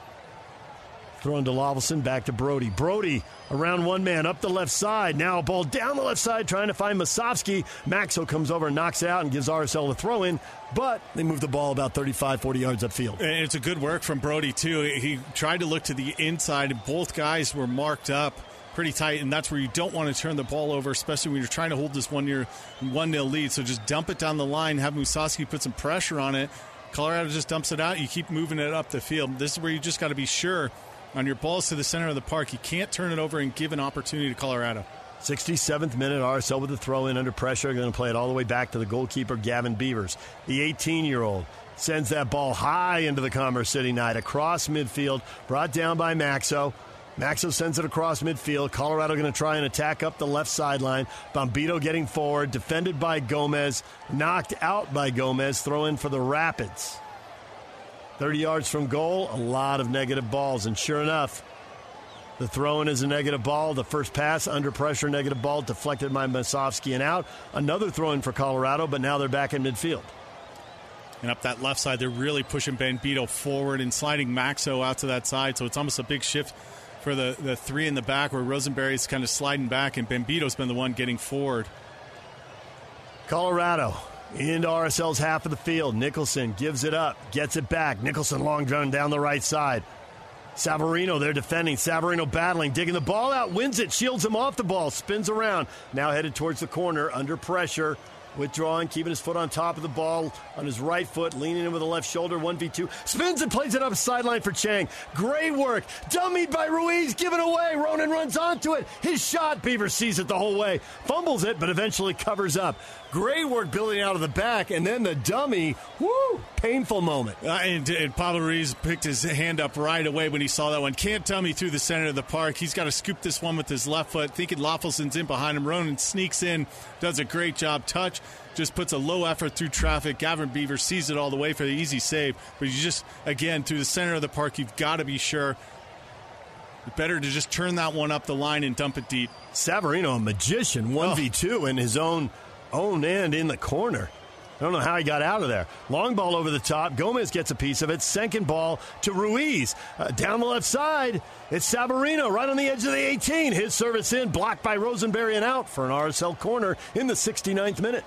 Throwing to Löffelsend, back to Brody. Brody around one man, up the left side. Now ball down the left side, trying to find Musovski. Maxo comes over and knocks it out and gives RSL the throw in, but they move the ball about 35, 40 yards upfield. And it's a good work from Brody, too. He tried to look to the inside, and both guys were marked up pretty tight, and that's where you don't want to turn the ball over, especially when you're trying to hold this one year one nil lead. So just dump it down the line, have Musovski put some pressure on it. Colorado just dumps it out. You keep moving it up the field. This is where you just got to be sure on your balls to the center of the park. You can't turn it over and give an opportunity to Colorado. 67th minute, RSL with the throw in under pressure. Going to play it all the way back to the goalkeeper, Gavin Beavers. The 18 year old sends that ball high into the Commerce City night across midfield, brought down by Maxsø. Maxsø sends it across midfield. Colorado going to try and attack up the left sideline. Bombito getting forward, defended by Gomez, knocked out by Gomez. Throw in for the Rapids. 30 yards from goal, a lot of negative balls. And sure enough, the throw in is a negative ball. The first pass, under pressure, negative ball, deflected by Musovski and out. Another throw in for Colorado, but now they're back in midfield. And up that left side, they're really pushing Bombito forward and sliding Maxsø out to that side. So it's almost a big shift for the, the three in the back where Rosenberry's kind of sliding back and Bombito's been the one getting forward. Colorado into RSL's half of the field. Nicholson gives it up, gets it back. Nicholson long run down the right side. Savarino there defending. Savarino battling, digging the ball out, wins it, shields him off the ball, spins around. Now headed towards the corner, under pressure. Withdrawing, keeping his foot on top of the ball on his right foot, leaning in with the left shoulder, 1v2. Spins and plays it up sideline for Chang. Great work. Dummied by Ruiz, given away. Ronan runs onto it. His shot, Beaver sees it the whole way. Fumbles it, but eventually covers up. Great work building out of the back, and then the dummy. Woo! Painful moment. Uh, and, and, Pablo Ruiz picked his hand up right away when he saw that one. Can't dummy through the center of the park. He's got to scoop this one with his left foot, thinking Löffelsend's in behind him. Ronan sneaks in, does a great job. Touch, just puts a low effort through traffic. Gavin Beaver sees it all the way for the easy save. But you just, again, through the center of the park, you've got to be sure. Better to just turn that one up the line and dump it deep. Savarino, a magician, 1v2 oh. in his own own end in the corner. I don't know how he got out of there. Long ball over the top. Gomez gets a piece of it. Second ball to Ruiz. Uh, down the left side, it's Savarino right on the edge of the 18. His service in, blocked by Rosenberry and out for an RSL corner in the 69th minute.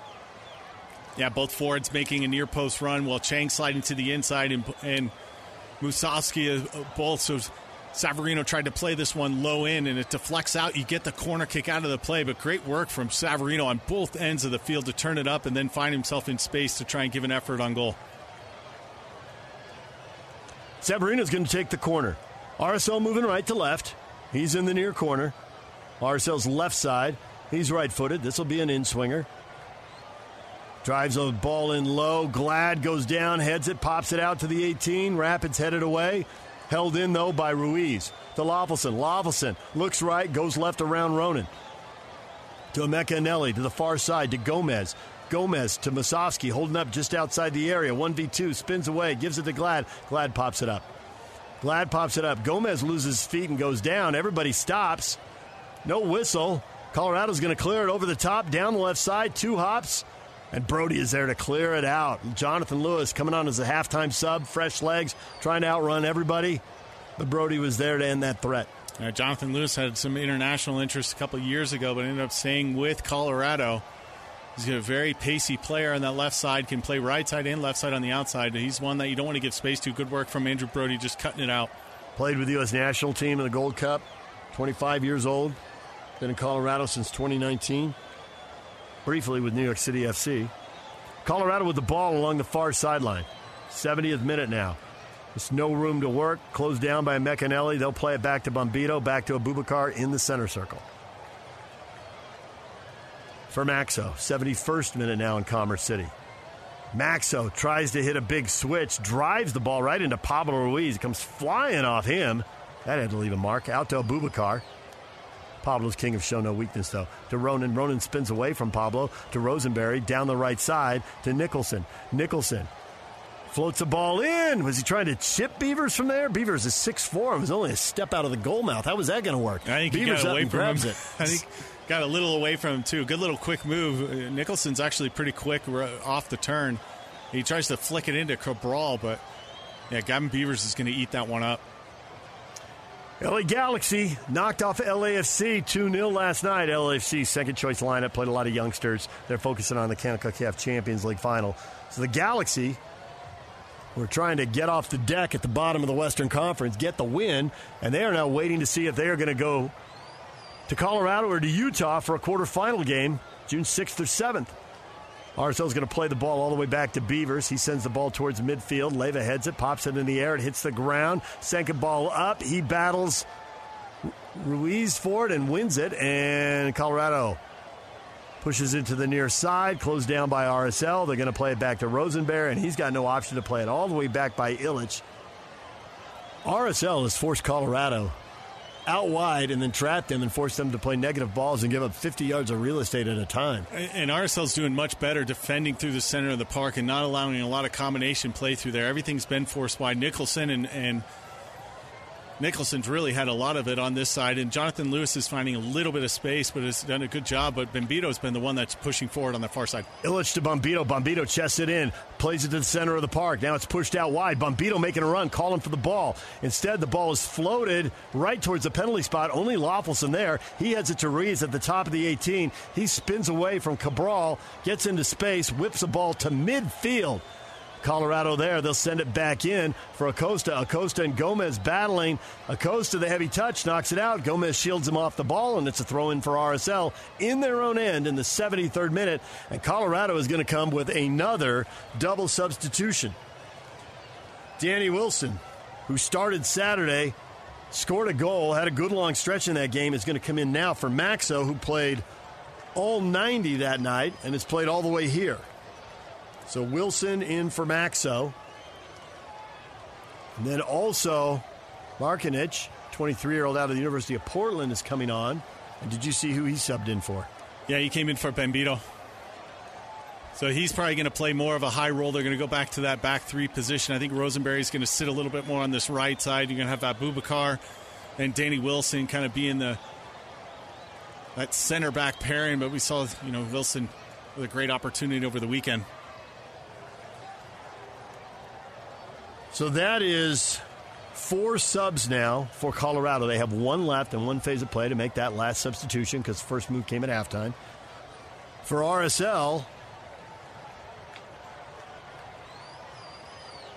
Yeah, both forwards making a near post run while Chang sliding to the inside and, and Musovski uh, both so Savarino tried to play this one low in and it deflects out. You get the corner kick out of the play, but great work from Savarino on both ends of the field to turn it up and then find himself in space to try and give an effort on goal. Savarino's going to take the corner. RSL moving right to left. He's in the near corner. RSL's left side. He's right footed. This will be an in swinger. Drives a ball in low. Glad goes down, heads it, pops it out to the 18. Rapids headed away. Held in, though, by Ruiz. To Löffelsend. Löffelsend looks right, goes left around Ronan. To Emeka Eneli, to the far side, to Gomez. Gomez to Musovski, holding up just outside the area. 1v2, spins away, gives it to Glad. Glad pops it up. Glad pops it up. Gomez loses feet and goes down. Everybody stops. No whistle. Colorado's going to clear it over the top, down the left side, two hops. And Brody is there to clear it out. Jonathan Lewis coming on as a halftime sub, fresh legs, trying to outrun everybody. But Brody was there to end that threat. Jonathan Lewis had some international interest a couple years ago, but ended up staying with Colorado. He's a very pacey player on that left side, can play right side and left side on the outside. He's one that you don't want to give space to. Good work from Andrew Brody, just cutting it out. Played with the U.S. national team in the Gold Cup, 25 years old. Been in Colorado since 2019 briefly with New York City FC. Colorado with the ball along the far sideline. 70th minute now. There's no room to work. Closed down by Emeka Eneli. They'll play it back to Bombito, back to Abubakar in the center circle. For Maxsø, 71st minute now in Commerce City. Maxo tries to hit a big switch, drives the ball right into Pablo Ruiz. It comes flying off him. That had to leave a mark. Out to Abubakar. Pablo's king of show no weakness, though. To Ronan. Ronan spins away from Pablo to Rosenberry down the right side to Nicholson. Nicholson floats the ball in. Was he trying to chip Beavers from there? Beavers is 6'4 and was only a step out of the goal mouth. How was that going to work? I think Beavers he got away from grabs him. it. I think got a little away from him, too. Good little quick move. Uh, Nicholson's actually pretty quick off the turn. He tries to flick it into Cabral, but yeah, Gavin Beavers is going to eat that one up. LA Galaxy knocked off LAFC 2 0 last night. LAFC's second choice lineup played a lot of youngsters. They're focusing on the CONCACAF Champions League final. So the Galaxy were trying to get off the deck at the bottom of the Western Conference, get the win, and they are now waiting to see if they are going to go to Colorado or to Utah for a quarterfinal game June 6th or 7th. RSL is going to play the ball all the way back to Beavers. He sends the ball towards midfield. Leyva heads it, pops it in the air. It hits the ground. Second ball up. He battles Ruiz for it and wins it. And Colorado pushes it to the near side, closed down by RSL. They're going to play it back to Rosenberry, and he's got no option to play it all the way back by Ilić. RSL has forced Colorado out wide and then trap them and force them to play negative balls and give up 50 yards of real estate at a time. And RSL's doing much better defending through the center of the park and not allowing a lot of combination play through there. Everything's been forced wide. Nicholson and, and Nicholson's really had a lot of it on this side, and Jonathan Lewis is finding a little bit of space, but has done a good job. But Bombito's been the one that's pushing forward on the far side. Ilić to Bombito. Bombito chests it in, plays it to the center of the park. Now it's pushed out wide. Bombito making a run, calling for the ball. Instead, the ball is floated right towards the penalty spot. Only Löffelsend there. He heads it to Reeves at the top of the 18. He spins away from Cabral, gets into space, whips the ball to midfield. Colorado there. They'll send it back in for Acosta. Acosta and Gomez battling. Acosta, the heavy touch, knocks it out. Gomez shields him off the ball, and it's a throw in for RSL in their own end in the 73rd minute. And Colorado is going to come with another double substitution. Danny Wilson, who started Saturday, scored a goal, had a good long stretch in that game, is going to come in now for Maxsø, who played all 90 that night and has played all the way here. So Wilson in for Maxsø. And then also Markinich, 23 year old out of the University of Portland, is coming on. And did you see who he subbed in for? Yeah, he came in for Bombito. So he's probably going to play more of a high role. They're going to go back to that back three position. I think Rosenberry's going to sit a little bit more on this right side. You're going to have Abubakar and Danny Wilson kind of being the that center back pairing. But we saw, you know, Wilson with a great opportunity over the weekend. So that is four subs now for Colorado. They have one left and one phase of play to make that last substitution because the first move came at halftime. For RSL,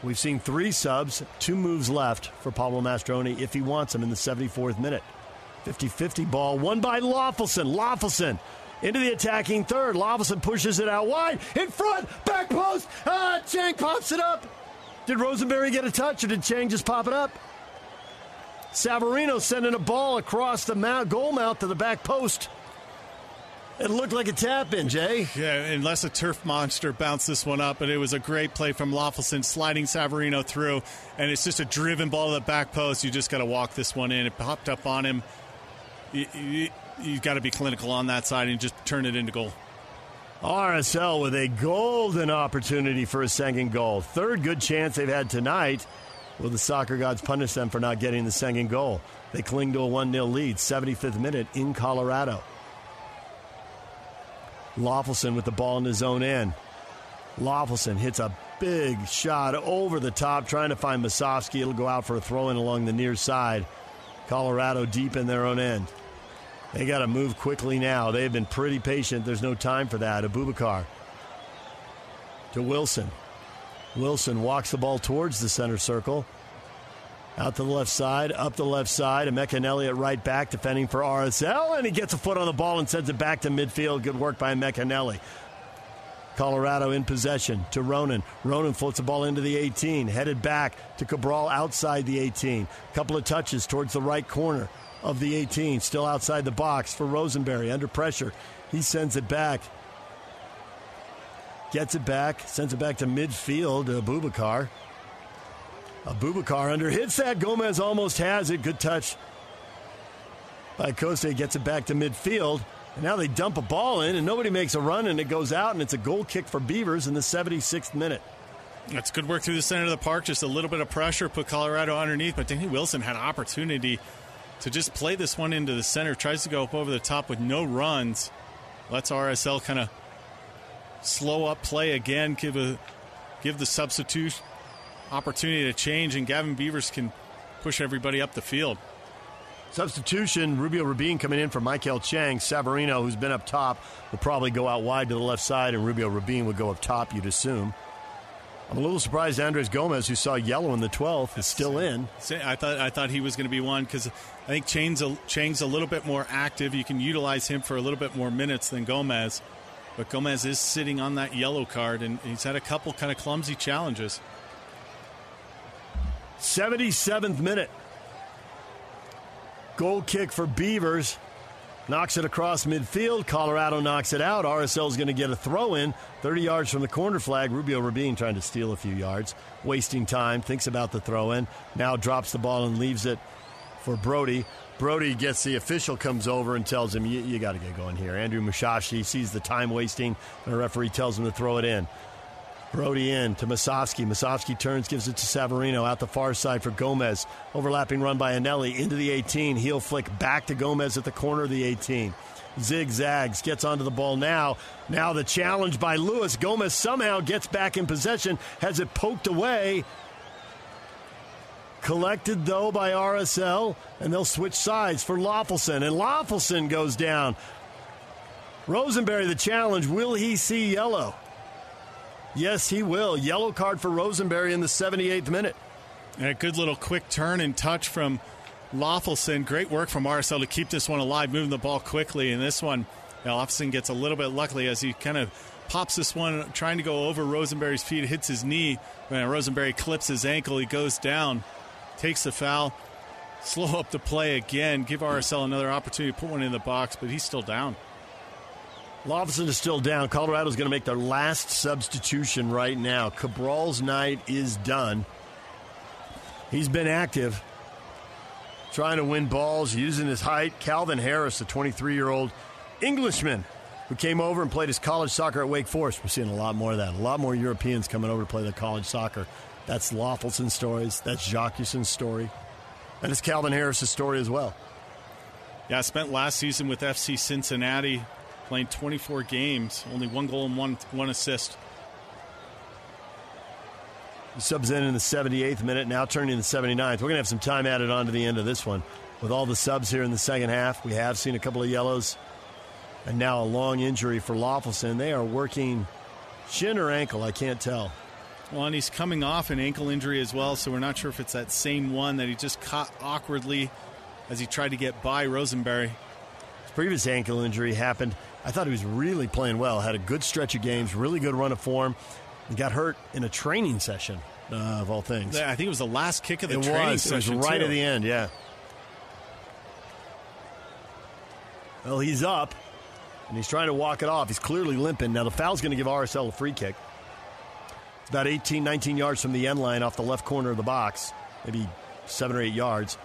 we've seen three subs, two moves left for Pablo Mastroeni if he wants them in the 74th minute. 50 50 ball, won by Löffelsend. Löffelsend into the attacking third. Löffelsend pushes it out wide, in front, back post. Ah, Chang pops it up. Did Rosenberry get a touch or did Chang just pop it up? Savarino sending a ball across the mount, goal mount to the back post. It looked like a tap in, Jay. Yeah, unless a turf monster bounced this one up, but it was a great play from Löffelsend sliding Savarino through, and it's just a driven ball to the back post. You just got to walk this one in. It popped up on him. You, you, you got to be clinical on that side and just turn it into goal. RSL with a golden opportunity for a second goal. Third good chance they've had tonight. Will the soccer gods punish them for not getting the second goal? They cling to a 1 0 lead, 75th minute in Colorado. Löffelsend with the ball in his own end. Löffelsend hits a big shot over the top, trying to find Musovski. It'll go out for a throw in along the near side. Colorado deep in their own end. They got to move quickly now. They've been pretty patient. There's no time for that. Abubakar to Wilson. Wilson walks the ball towards the center circle. Out to the left side, up the left side. Emeka Eneli right back defending for RSL, and he gets a foot on the ball and sends it back to midfield. Good work by Emeka Colorado in possession to Ronan. Ronan floats the ball into the 18, headed back to Cabral outside the 18. Couple of touches towards the right corner of the 18, still outside the box for Rosenberry under pressure. He sends it back. Gets it back, sends it back to midfield to Abubakar. Abubakar under hits that. Gomez almost has it. Good touch by Coste. Gets it back to midfield. And now they dump a ball in, and nobody makes a run, and it goes out, and it's a goal kick for Beavers in the 76th minute. That's good work through the center of the park. Just a little bit of pressure, put Colorado underneath, but Danny Wilson had an opportunity to just play this one into the center. Tries to go up over the top with no runs. Lets RSL kind of slow up play again. Give a give the substitute opportunity to change, and Gavin Beavers can push everybody up the field. Substitution, Rubio Rubin coming in for Maikel Chang. Savarino, who's been up top, will probably go out wide to the left side, and Rubio Rubin would go up top, you'd assume. I'm a little surprised Andres Gomez, who saw yellow in the 12th, is still in. I thought I thought he was going to be one because I think Chang's a, Chang's a little bit more active. You can utilize him for a little bit more minutes than Gomez. But Gomez is sitting on that yellow card, and he's had a couple kind of clumsy challenges. 77th minute. Goal kick for Beavers. Knocks it across midfield. Colorado knocks it out. RSL is going to get a throw in 30 yards from the corner flag. Rubio Rubin trying to steal a few yards, wasting time, thinks about the throw in. Now drops the ball and leaves it for Brody. Brody gets the official, comes over and tells him, You, you got to get going here. Andrew Mushashi sees the time wasting, and the referee tells him to throw it in. Brody in to Musovski. Musovski turns, gives it to Savarino out the far side for Gomez. Overlapping run by Eneli into the 18. Heel flick back to Gomez at the corner of the 18. Zigzags, gets onto the ball now. Now the challenge by Lewis. Gomez somehow gets back in possession, has it poked away. Collected though by RSL, and they'll switch sides for Löffelsend, and Löffelsend goes down. Rosenberry, the challenge. Will he see yellow? Yes, he will. Yellow card for Rosenberry in the 78th minute. And a good little quick turn and touch from Löffelsend. Great work from RSL to keep this one alive, moving the ball quickly. And this one, Löffelsend gets a little bit lucky as he kind of pops this one, trying to go over Rosenberry's feet, hits his knee. When Rosenberry clips his ankle, he goes down, takes the foul, slow up the play again, give RSL another opportunity to put one in the box, but he's still down. Löffelsend is still down. Colorado's going to make their last substitution right now. Cabral's night is done. He's been active, trying to win balls, using his height. Calvin Harris, a 23 year old Englishman who came over and played his college soccer at Wake Forest. We're seeing a lot more of that. A lot more Europeans coming over to play their college soccer. That's Löffelsend's stories. That's Jacqueson's story. And it's Calvin Harris's story as well. Yeah, I spent last season with FC Cincinnati playing 24 games, only one goal and one one assist. He subs in in the 78th minute, now turning the 79th. We're going to have some time added on to the end of this one. With all the subs here in the second half, we have seen a couple of yellows, and now a long injury for Löffelsend. They are working shin or ankle, I can't tell. Well, and he's coming off an ankle injury as well, so we're not sure if it's that same one that he just caught awkwardly as he tried to get by Rosenberry. His previous ankle injury happened I thought he was really playing well. Had a good stretch of games, really good run of form. And got hurt in a training session, uh, of all things. I think it was the last kick of the it training was. session. It was right too. at the end, yeah. Well, he's up, and he's trying to walk it off. He's clearly limping. Now, the foul's going to give RSL a free kick. It's about 18, 19 yards from the end line off the left corner of the box, maybe seven or eight yards.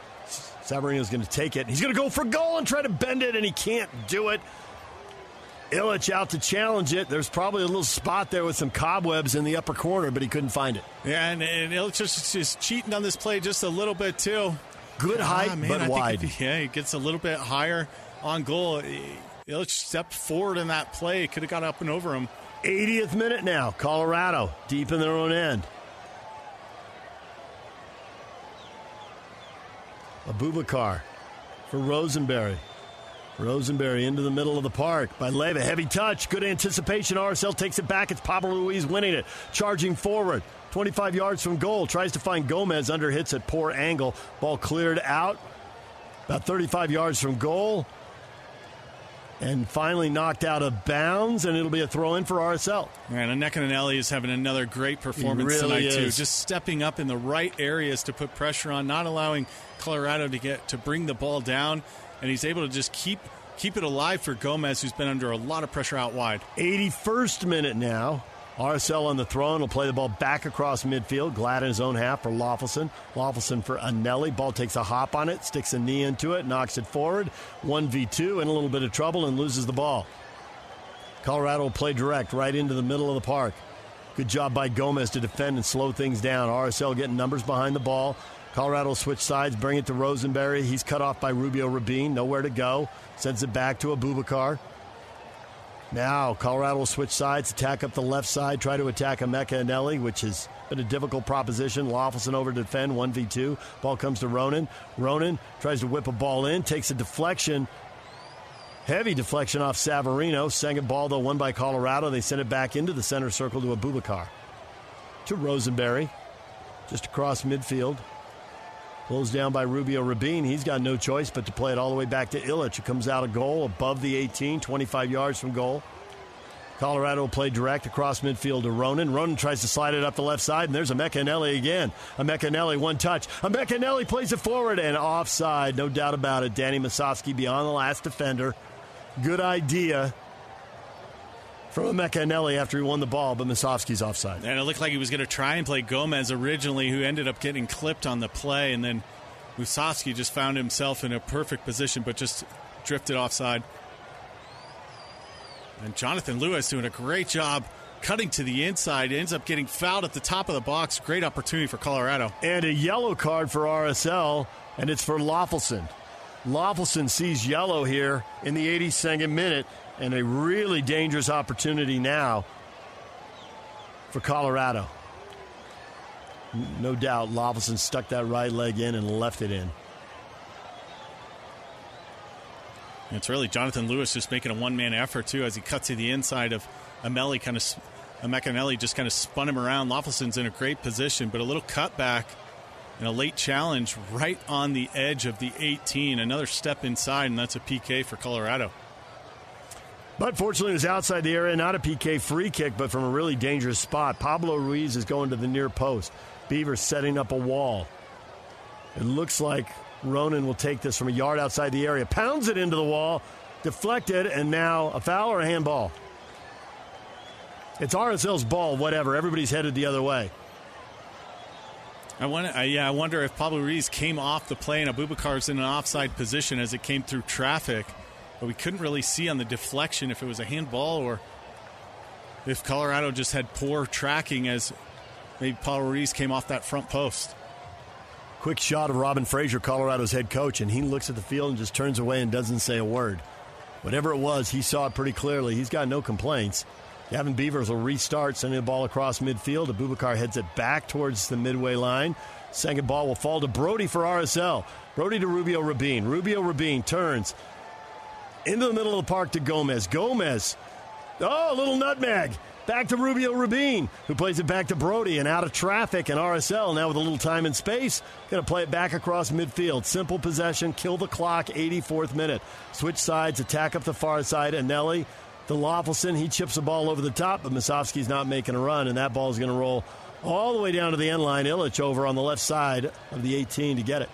Savarino's going to take it. He's going to go for goal and try to bend it, and he can't do it. Ilić out to challenge it. There's probably a little spot there with some cobwebs in the upper corner, but he couldn't find it. Yeah, and, and Ilić is just cheating on this play just a little bit too. Good height, ah, man, but I wide. He, yeah, he gets a little bit higher on goal. Ilić stepped forward in that play. Could have got up and over him. 80th minute now. Colorado deep in their own end. Abubakar for Rosenberry. Rosenberry into the middle of the park by Leyva. Heavy touch. Good anticipation. RSL takes it back. It's Pablo Ruiz winning it. Charging forward. 25 yards from goal. Tries to find Gomez. Under hits at poor angle. Ball cleared out. About 35 yards from goal. And finally knocked out of bounds, and it'll be a throw in for RSL. And Eneli is having another great performance really tonight, is. too. Just stepping up in the right areas to put pressure on, not allowing Colorado to get to bring the ball down and he's able to just keep keep it alive for Gomez, who's been under a lot of pressure out wide. 81st minute now. RSL on the throne will play the ball back across midfield. Glad in his own half for Löffelsend. Löffelsend for Eneli. Ball takes a hop on it, sticks a knee into it, knocks it forward. 1v2 in a little bit of trouble and loses the ball. Colorado will play direct right into the middle of the park. Good job by Gomez to defend and slow things down. RSL getting numbers behind the ball. Colorado switch sides, bring it to Rosenberry. He's cut off by Rubio Rubin. Nowhere to go. Sends it back to Abubakar. Now, Colorado will switch sides, attack up the left side, try to attack Emeka Eneli, which has been a difficult proposition. Löffelsend over to defend, 1v2. Ball comes to Ronan. Ronan tries to whip a ball in, takes a deflection. Heavy deflection off Savarino. Second ball, though, won by Colorado. They send it back into the center circle to Abubakar. To Rosenberry, just across midfield. Closed down by Rubio Rubin. He's got no choice but to play it all the way back to Ilić, who comes out a goal above the 18, 25 yards from goal. Colorado will play direct across midfield to Ronan. Ronan tries to slide it up the left side, and there's Emeka Eneli again. Emeka Eneli, one touch. Emeka Eneli plays it forward and offside, no doubt about it. Danny Musovski beyond the last defender. Good idea from Emeka Eneli after he won the ball, but Musovski's offside. And it looked like he was going to try and play Gomez originally, who ended up getting clipped on the play, and then Musovski just found himself in a perfect position, but just drifted offside. And Jonathan Lewis doing a great job cutting to the inside. Ends up getting fouled at the top of the box. Great opportunity for Colorado. And a yellow card for RSL, and it's for Löffelsend. Löffelsend sees yellow here in the 82nd minute and a really dangerous opportunity now for Colorado. No doubt, Löffelsend stuck that right leg in and left it in. It's really Jonathan Lewis just making a one man effort, too, as he cuts to the inside of Ameli, kind of. Mecanelli just kind of spun him around. Löffelsend's in a great position, but a little cutback and a late challenge right on the edge of the 18. Another step inside, and that's a PK for Colorado. But fortunately, it was outside the area, not a PK free kick, but from a really dangerous spot. Pablo Ruiz is going to the near post. Beaver setting up a wall. It looks like Ronan will take this from a yard outside the area, pounds it into the wall, deflected, and now a foul or a handball. It's RSL's ball, whatever. Everybody's headed the other way. I wonder, uh, yeah, I wonder if Pablo Ruiz came off the play and Abubakar's in an offside position as it came through traffic but we couldn't really see on the deflection if it was a handball or if Colorado just had poor tracking as maybe Paul Ruiz came off that front post. Quick shot of Robin Fraser, Colorado's head coach, and he looks at the field and just turns away and doesn't say a word. Whatever it was, he saw it pretty clearly. He's got no complaints. Gavin Beavers will restart, sending the ball across midfield. Abubakar heads it back towards the midway line. Second ball will fall to Brody for RSL. Brody to Rubio Rubin. Rubio Rubin turns, into the middle of the park to Gomez. Gomez, oh, a little nutmeg. Back to Rubio Rubin, who plays it back to Brody and out of traffic and RSL now with a little time and space. Going to play it back across midfield. Simple possession, kill the clock, 84th minute. Switch sides, attack up the far side. And Nelly, the Löffelsend, he chips the ball over the top, but Musovski's not making a run, and that ball is going to roll all the way down to the end line. Ilić over on the left side of the 18 to get it.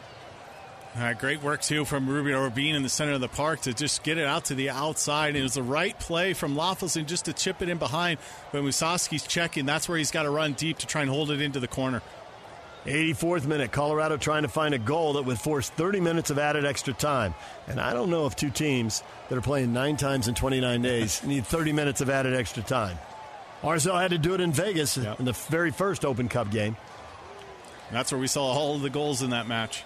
Uh, great work, too, from Rubio Rubin in the center of the park to just get it out to the outside. And it was the right play from Löffelsend just to chip it in behind. But Musovski's checking. That's where he's got to run deep to try and hold it into the corner. 84th minute, Colorado trying to find a goal that would force 30 minutes of added extra time. And I don't know if two teams that are playing nine times in 29 days need 30 minutes of added extra time. RSL had to do it in Vegas yep. in the very first Open Cup game. That's where we saw all of the goals in that match.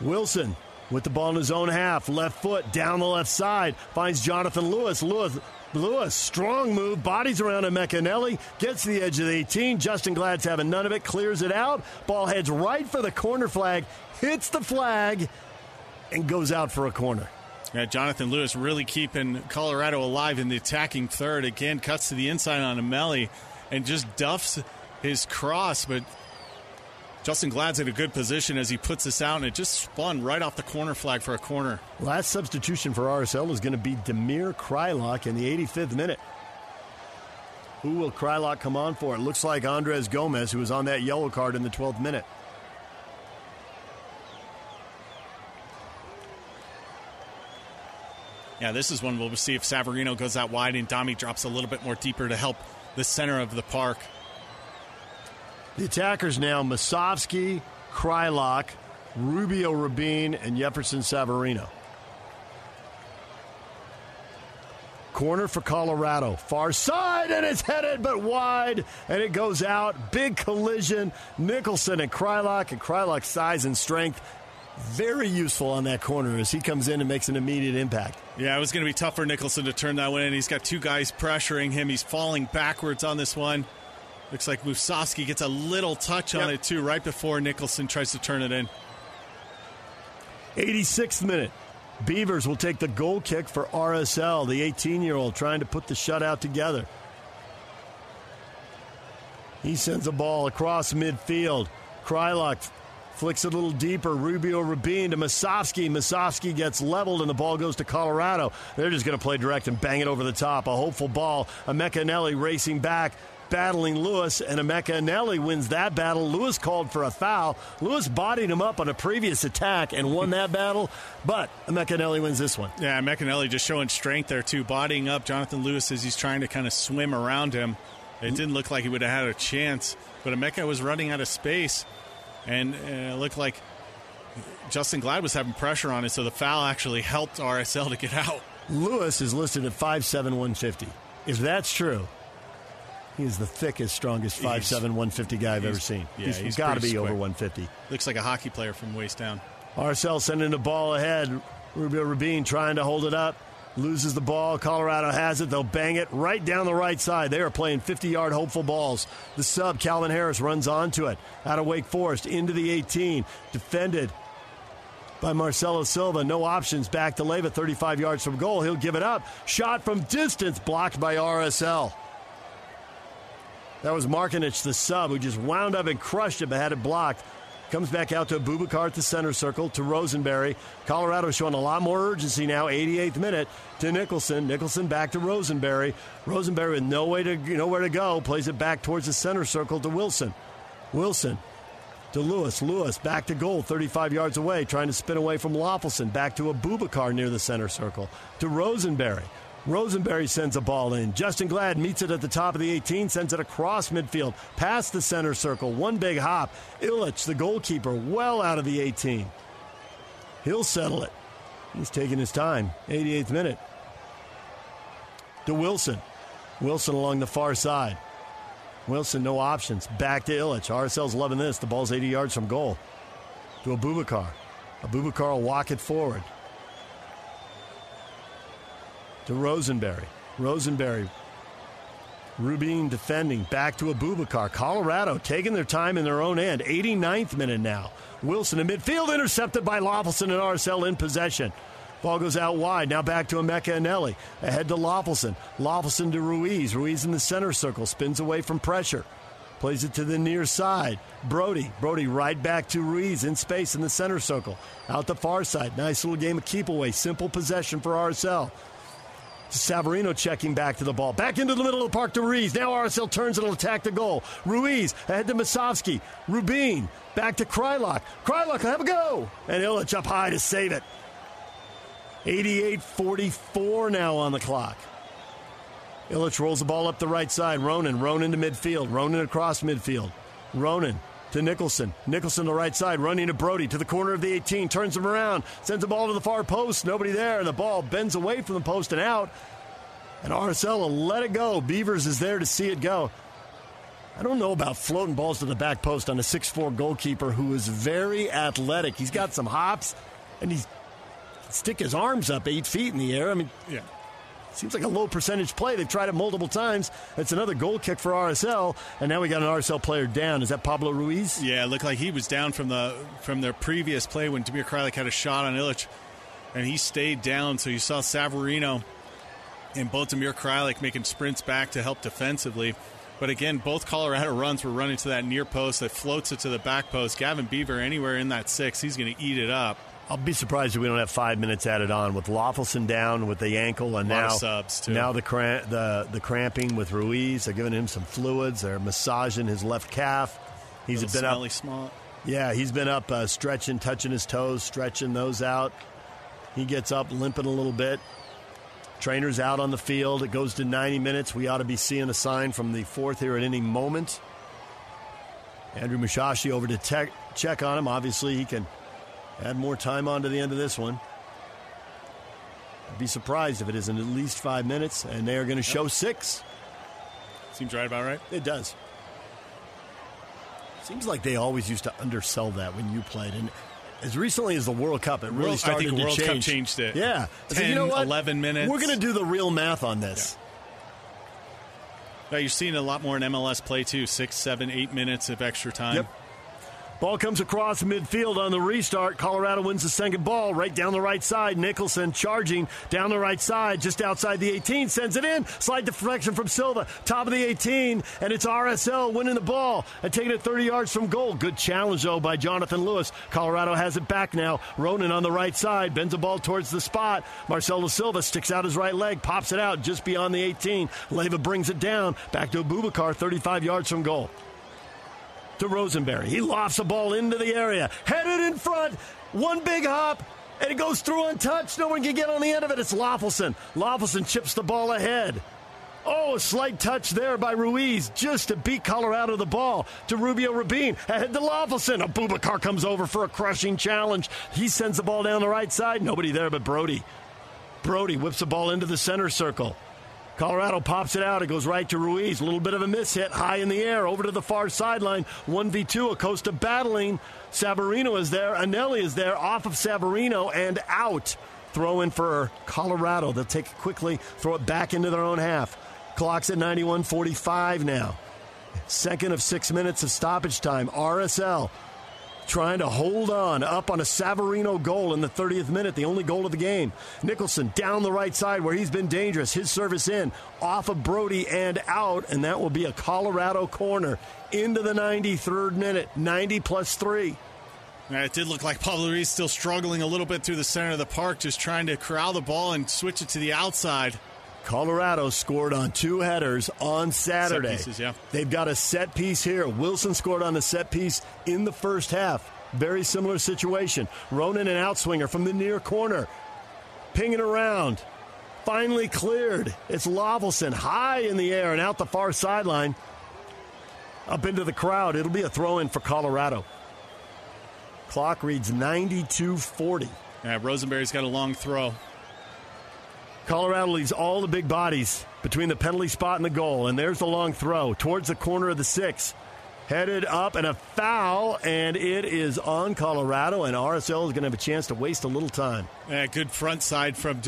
Wilson with the ball in his own half, left foot down the left side, finds Jonathan Lewis. Lewis, Lewis, strong move, bodies around Emeka Eneli, gets to the edge of the 18. Justen Glad's having none of it, clears it out. Ball heads right for the corner flag, hits the flag, and goes out for a corner. Yeah, Jonathan Lewis really keeping Colorado alive in the attacking third. Again, cuts to the inside on Ameli and just duffs his cross, but Justen Glad's in a good position as he puts this out, and it just spun right off the corner flag for a corner. Last substitution for RSL is going to be Damir Kreilach in the 85th minute. Who will Kreilach come on for? It looks like Andres Gomez, who was on that yellow card in the 12th minute. Yeah, this is one we'll see if Savarino goes out wide and Dami drops a little bit more deeper to help the center of the park. The attackers now Musovski, Kreilach, Rubio Rubin, and Jefferson Savarino. Corner for Colorado. Far side, and it's headed but wide, and it goes out. Big collision. Nicholson and Kreilach, and Kreilach's size and strength very useful on that corner as he comes in and makes an immediate impact. Yeah, it was going to be tough for Nicholson to turn that one in. He's got two guys pressuring him. He's falling backwards on this one. Looks like Musovski gets a little touch on it too, right before Nicholson tries to turn it in. 86th minute. Beavers will take the goal kick for RSL, the 18 year old trying to put the shutout together. He sends a ball across midfield. Kreilach flicks it a little deeper. Rubio Rubin to Musovski. Musovski gets leveled and the ball goes to Colorado. They're just going to play direct and bang it over the top. A hopeful ball. Emeka Eneli racing back, battling Lewis, and Emeka Eneli wins that battle. Lewis called for a foul. Lewis bodied him up on a previous attack and won that battle, but Emeka Eneli wins this one. Yeah, McAnally just showing strength there too, bodying up Jonathan Lewis as he's trying to kind of swim around him. It didn't look like he would have had a chance, but Emeka was running out of space, and uh, it looked like Justen Glad was having pressure on it, so the foul actually helped RSL to get out. Lewis is listed at 5'7", 150. If that's true, he is the thickest, strongest 5'7", 150 guy I've ever seen. yeah, he's he's got to be over 150. Looks like a hockey player from waist down. RSL sending the ball ahead. Rubio Rubin trying to hold it up. Loses the ball. Colorado has it. They'll bang it right down the right side. They are playing 50 yard hopeful balls. The sub, Calvin Harris, runs onto it. Out of Wake Forest into the 18. Defended by Marcelo Silva. No options. Back to Leyva, 35 yards from goal. He'll give it up. Shot from distance, blocked by RSL. That was Markinich, the sub, who just wound up and crushed it, but had it blocked. Comes back out to Bubakar at the center circle to Rosenberry. Colorado showing a lot more urgency now. 88th minute to Nicholson. Nicholson back to Rosenberry. Rosenberry with no way to nowhere to go plays it back towards the center circle to Wilson. Wilson to Lewis. Lewis back to goal, 35 yards away, trying to spin away from Löffelsend. Back to Abubakar near the center circle. To Rosenberry. Rosenberry sends a ball in. Justen Glad meets it at the top of the 18, sends it across midfield, past the center circle. One big hop. Ilić, the goalkeeper, well out of the 18. He'll settle it. He's taking his time. 88th minute. To Wilson. Wilson along the far side. Wilson, no options. Back to Ilić. RSL's loving this. The ball's 80 yards from goal. To Abubakar. Abubakar will walk it forward. To Rosenberry. Rosenberry. Rubin defending. Back to Abubakar. Colorado taking their time in their own end. 89th minute now. Wilson in midfield intercepted by Löffelsend and RSL in possession. Ball goes out wide. Now back to Emeka Eneli. Ahead to Löffelsend. Löffelsend to Ruiz. Ruiz in the center circle. Spins away from pressure. Plays it to the near side. Brody. Brody right back to Ruiz in space in the center circle. Out the far side. Nice little game of keep away. Simple possession for RSL. Savarino checking back to the ball. Back into the middle of the park to Ruiz. Now RSL turns and will attack the goal. Ruiz ahead to Musovski. Rubin back to Kreilach. Kreilach, have a go. And Ilić up high to save it. 88-44 now on the clock. Ilić rolls the ball up the right side. Ronan, Ronan to midfield. Ronan across midfield. Ronan to Nicholson. Nicholson the right side, running to Brody to the corner of the 18. Turns him around, sends the ball to the far post. Nobody there, and the ball bends away from the post and out. And RSL will let it go. Beavers is there to see it go. I don't know about floating balls to the back post on a 6'4 goalkeeper who is very athletic. He's got some hops, and he's stick his arms up eight feet in the air. I mean, Yeah. Seems like a low percentage play. They've tried it multiple times. It's another goal kick for RSL, and now we got an RSL player down. Is that Pablo Ruiz? Yeah, it looked like he was down from the from their previous play when Damir Kreilach had a shot on Ilić, and he stayed down. So you saw Savarino and both Damir Kreilach making sprints back to help defensively. But again, both Colorado runs were running to that near post that floats it to the back post. Gavin Beaver anywhere in that six, he's going to eat it up. I'll be surprised if we don't have five minutes added on with Löffelsend down with the ankle, and now now the cramp, the the cramping with Ruiz. They're giving him some fluids. They're massaging his left calf. He's been up. small. Yeah, he's been up uh, stretching, touching his toes, stretching those out. He gets up limping a little bit. Trainer's out on the field. It goes to 90 minutes. We ought to be seeing a sign from the fourth here at any moment. Andrew Mushashi over to tech, check on him. Obviously, he can add more time on to the end of this one. I'd be surprised if it isn't at least five minutes, and they are going to show six. Seems right about right. It does. Seems like they always used to undersell that when you played, and as recently as the World Cup, it really World- I started think to World Cup change. changed it. Yeah, I said, you know what? 11 minutes. We're going to do the real math on this. Now, you're seeing a lot more in MLS play too. Six, seven, eight minutes of extra time. Yep. Ball comes across midfield on the restart. Colorado wins the second ball right down the right side. Nicholson charging down the right side, just outside the 18, sends it in. Slide deflection from Silva, top of the 18, and it's RSL winning the ball and taking it 30 yards from goal. Good challenge, though, by Jonathan Lewis. Colorado has it back now. Ronan on the right side, bends the ball towards the spot. Marcelo Silva sticks out his right leg, pops it out just beyond the 18. Leyva brings it down, back to Abubakar, 35 yards from goal to Rosenberry. He lofts the ball into the area, headed in front, one big hop, and it goes through untouched. No one can get on the end of it. It's Löffelsend. Löffelsend chips the ball ahead. Oh, a slight touch there by Ruiz just to beat Colorado the ball to Rubio Rubin. Ahead to Löffelsend. Abubakar comes over for a crushing challenge. He sends the ball down the right side. Nobody there but Brody. Brody whips the ball into the center circle. Colorado pops it out. It goes right to Ruiz. A little bit of a miss hit high in the air over to the far sideline. 1v2. Acosta battling. Savarino is there. Eneli is there off of Savarino and out. Throw in for Colorado. They'll take it quickly, throw it back into their own half. Clock's at 91.45 now. Second of six minutes of stoppage time. RSL trying to hold on up on a Savarino goal in the 30th minute, the only goal of the game. Nicholson down the right side where he's been dangerous. His service in off of Brody and out, and that will be a Colorado corner into the 93rd minute. 90 plus three. It did look like Pablo Ruiz still struggling a little bit through the center of the park, just trying to corral the ball and switch it to the outside. Colorado scored on two headers on Saturday. Pieces, yeah. They've got a set piece here. Wilson scored on the set piece in the first half. Very similar situation. Ronan an outswinger from the near corner. Pinging around. Finally cleared. It's Löffelsend high in the air and out the far sideline. Up into the crowd. It'll be a throw in for Colorado. Clock reads 92 40. Yeah, Rosenberry's got a long throw. Colorado leaves all the big bodies between the penalty spot and the goal. And there's the long throw towards the corner of the six. Headed up and a foul, and it is on Colorado, and RSL is going to have a chance to waste a little time. Yeah, good front side from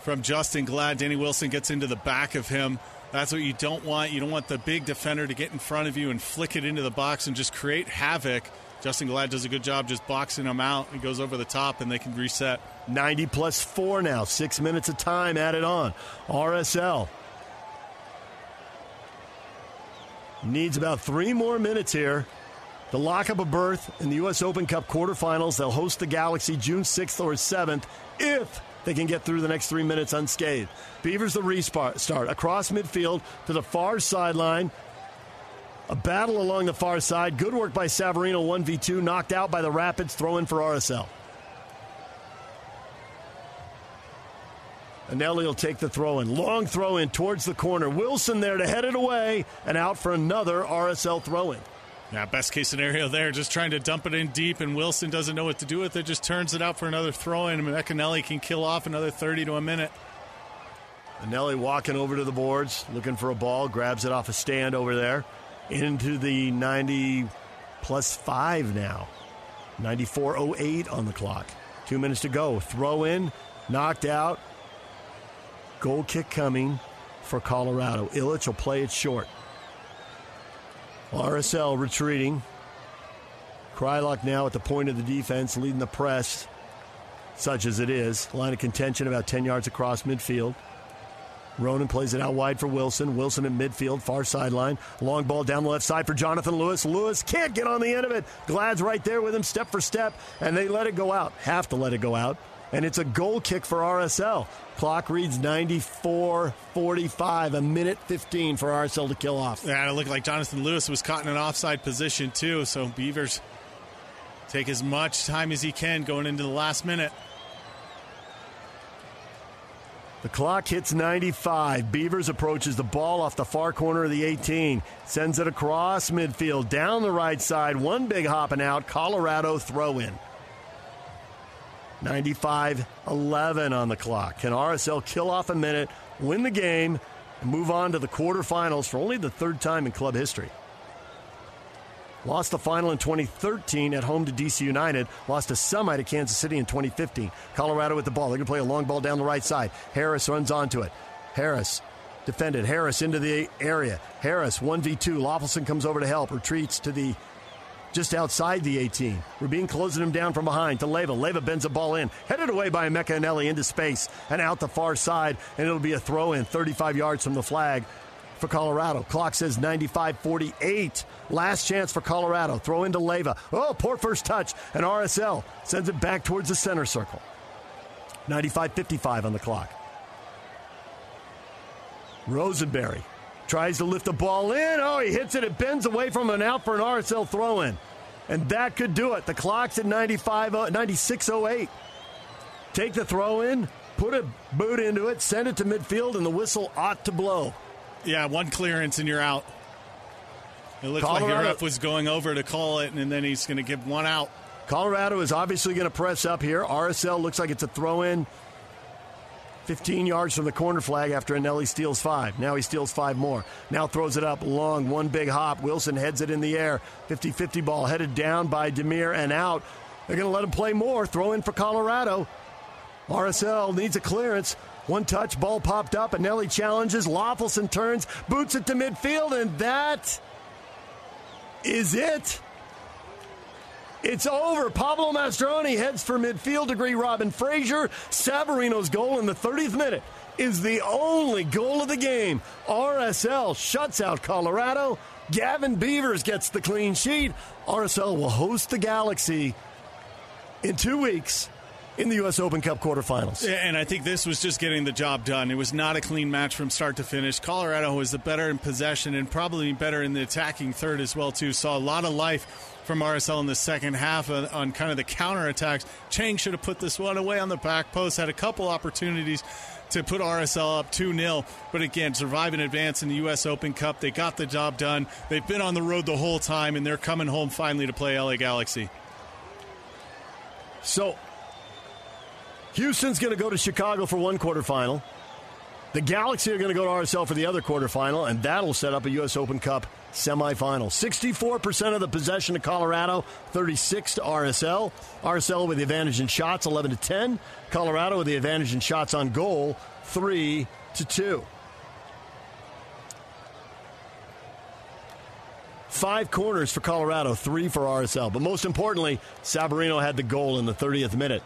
from Justen Glad. Danny Wilson gets into the back of him. That's what you don't want. You don't want the big defender to get in front of you and flick it into the box and just create havoc. Justen Glad does a good job just boxing them out. He goes over the top and they can reset. 90 plus four now. Six minutes of time added on. RSL needs about three more minutes here to lock up a berth in the U.S. Open Cup quarterfinals. They'll host the Galaxy June 6th or 7th if they can get through the next three minutes unscathed. Beavers the restart across midfield to the far sideline. A battle along the far side. Good work by Savarino, 1v2. Knocked out by the Rapids. Throw in for RSL. Eneli will take the throw in. Long throw in towards the corner. Wilson there to head it away and out for another RSL throw in. Yeah, best case scenario there, just trying to dump it in deep, and Wilson doesn't know what to do with it, just turns it out for another throw in, and Ecanelli can kill off another 30 to a minute. Eneli walking over to the boards, looking for a ball, grabs it off a stand over there, into the 90 plus five now. 94.08 on the clock. Two minutes to go. Throw in, knocked out. Goal kick coming for Colorado. Ilić will play it short. RSL retreating. Kreilach now at the point of the defense, leading the press, such as it is. Line of contention about 10 yards across midfield. Ronan plays it out wide for Wilson. Wilson in midfield, far sideline. Long ball down the left side for Jonathan Lewis. Lewis can't get on the end of it. Glad's right there with him, step for step, and they let it go out. Have to let it go out. And it's a goal kick for RSL. Clock reads 94 45, a minute 15 for RSL to kill off. Yeah, it looked like Jonathan Lewis was caught in an offside position, too. So Beavers take as much time as he can going into the last minute. The clock hits 95. Beavers approaches the ball off the far corner of the 18. Sends it across midfield, down the right side. One big hopping out. Colorado throw in. 95 11 on the clock. Can RSL kill off a minute, win the game, and move on to the quarterfinals for only the third time in club history? Lost the final in 2013 at home to DC United. Lost a semi to Kansas City in 2015. Colorado with the ball. They're going to play a long ball down the right side. Harris runs onto it. Harris defended. Harris into the area. Harris 1v2. Löffelsend comes over to help. Retreats to the just outside the 18. Rubin closing him down from behind to Leyva. Leyva bends the ball in, headed away by Emeka Eneli into space and out the far side, and it'll be a throw in 35 yards from the flag for Colorado. Clock says 95 48. Last chance for Colorado. Throw into Leyva. Oh, poor first touch, and RSL sends it back towards the center circle. 95 55 on the clock. Rosenberry tries to lift the ball in. Oh, he hits it. It bends away from an out for an RSL throw in. And that could do it. The clock's at 95, uh, 96.08. Take the throw in, put a boot into it, send it to midfield, and the whistle ought to blow. Yeah, one clearance and you're out. It looked Colorado, like the ref was going over to call it, and then he's going to give one out. Colorado is obviously going to press up here. RSL looks like it's a throw in 15 yards from the corner flag after Eneli steals five. Now he steals five more. Now throws it up long, one big hop. Wilson heads it in the air. 50 50 ball headed down by Demir and out. They're going to let him play more. Throw in for Colorado. RSL needs a clearance. One touch, ball popped up, and Nelly challenges. Löffelsend turns, boots it to midfield, and that is it. It's over. Pablo Mastroeni heads for midfield degree. Robin Fraser. Savarino's goal in the 30th minute is the only goal of the game. RSL shuts out Colorado. Gavin Beavers gets the clean sheet. RSL will host the Galaxy in two weeks in the U.S. Open Cup quarterfinals. Yeah, and I think this was just getting the job done. It was not a clean match from start to finish. Colorado was the better in possession and probably better in the attacking third as well too. Saw a lot of life from RSL in the second half on, on kind of the counterattacks. Chang should have put this one away on the back post, had a couple opportunities to put RSL up 2 0. But again, survive and advance in the U.S. Open Cup. They got the job done. They've been on the road the whole time, and they're coming home finally to play LA Galaxy. So, Houston's going to go to Chicago for one quarterfinal. The Galaxy are going to go to RSL for the other quarterfinal, and that'll set up a U.S. Open Cup semifinal. 64% of the possession to Colorado, 36 to RSL. RSL with the advantage in shots, 11 to 10. Colorado with the advantage in shots on goal, 3 to 2. Five corners for Colorado, three for RSL. But most importantly, Savarino had the goal in the 30th minute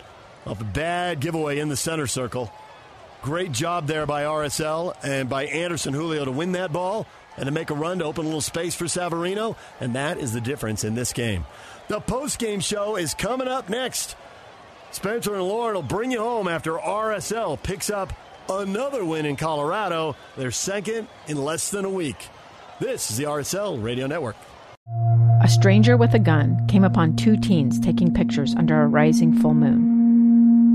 a bad giveaway in the center circle. Great job there by RSL and by Anderson Julio to win that ball and to make a run to open a little space for Savarino, and that is the difference in this game. The post-game show is coming up next. Spencer and Lauren will bring you home after RSL picks up another win in Colorado, their second in less than a week. This is the RSL Radio Network. A stranger with a gun came upon two teens taking pictures under a rising full moon.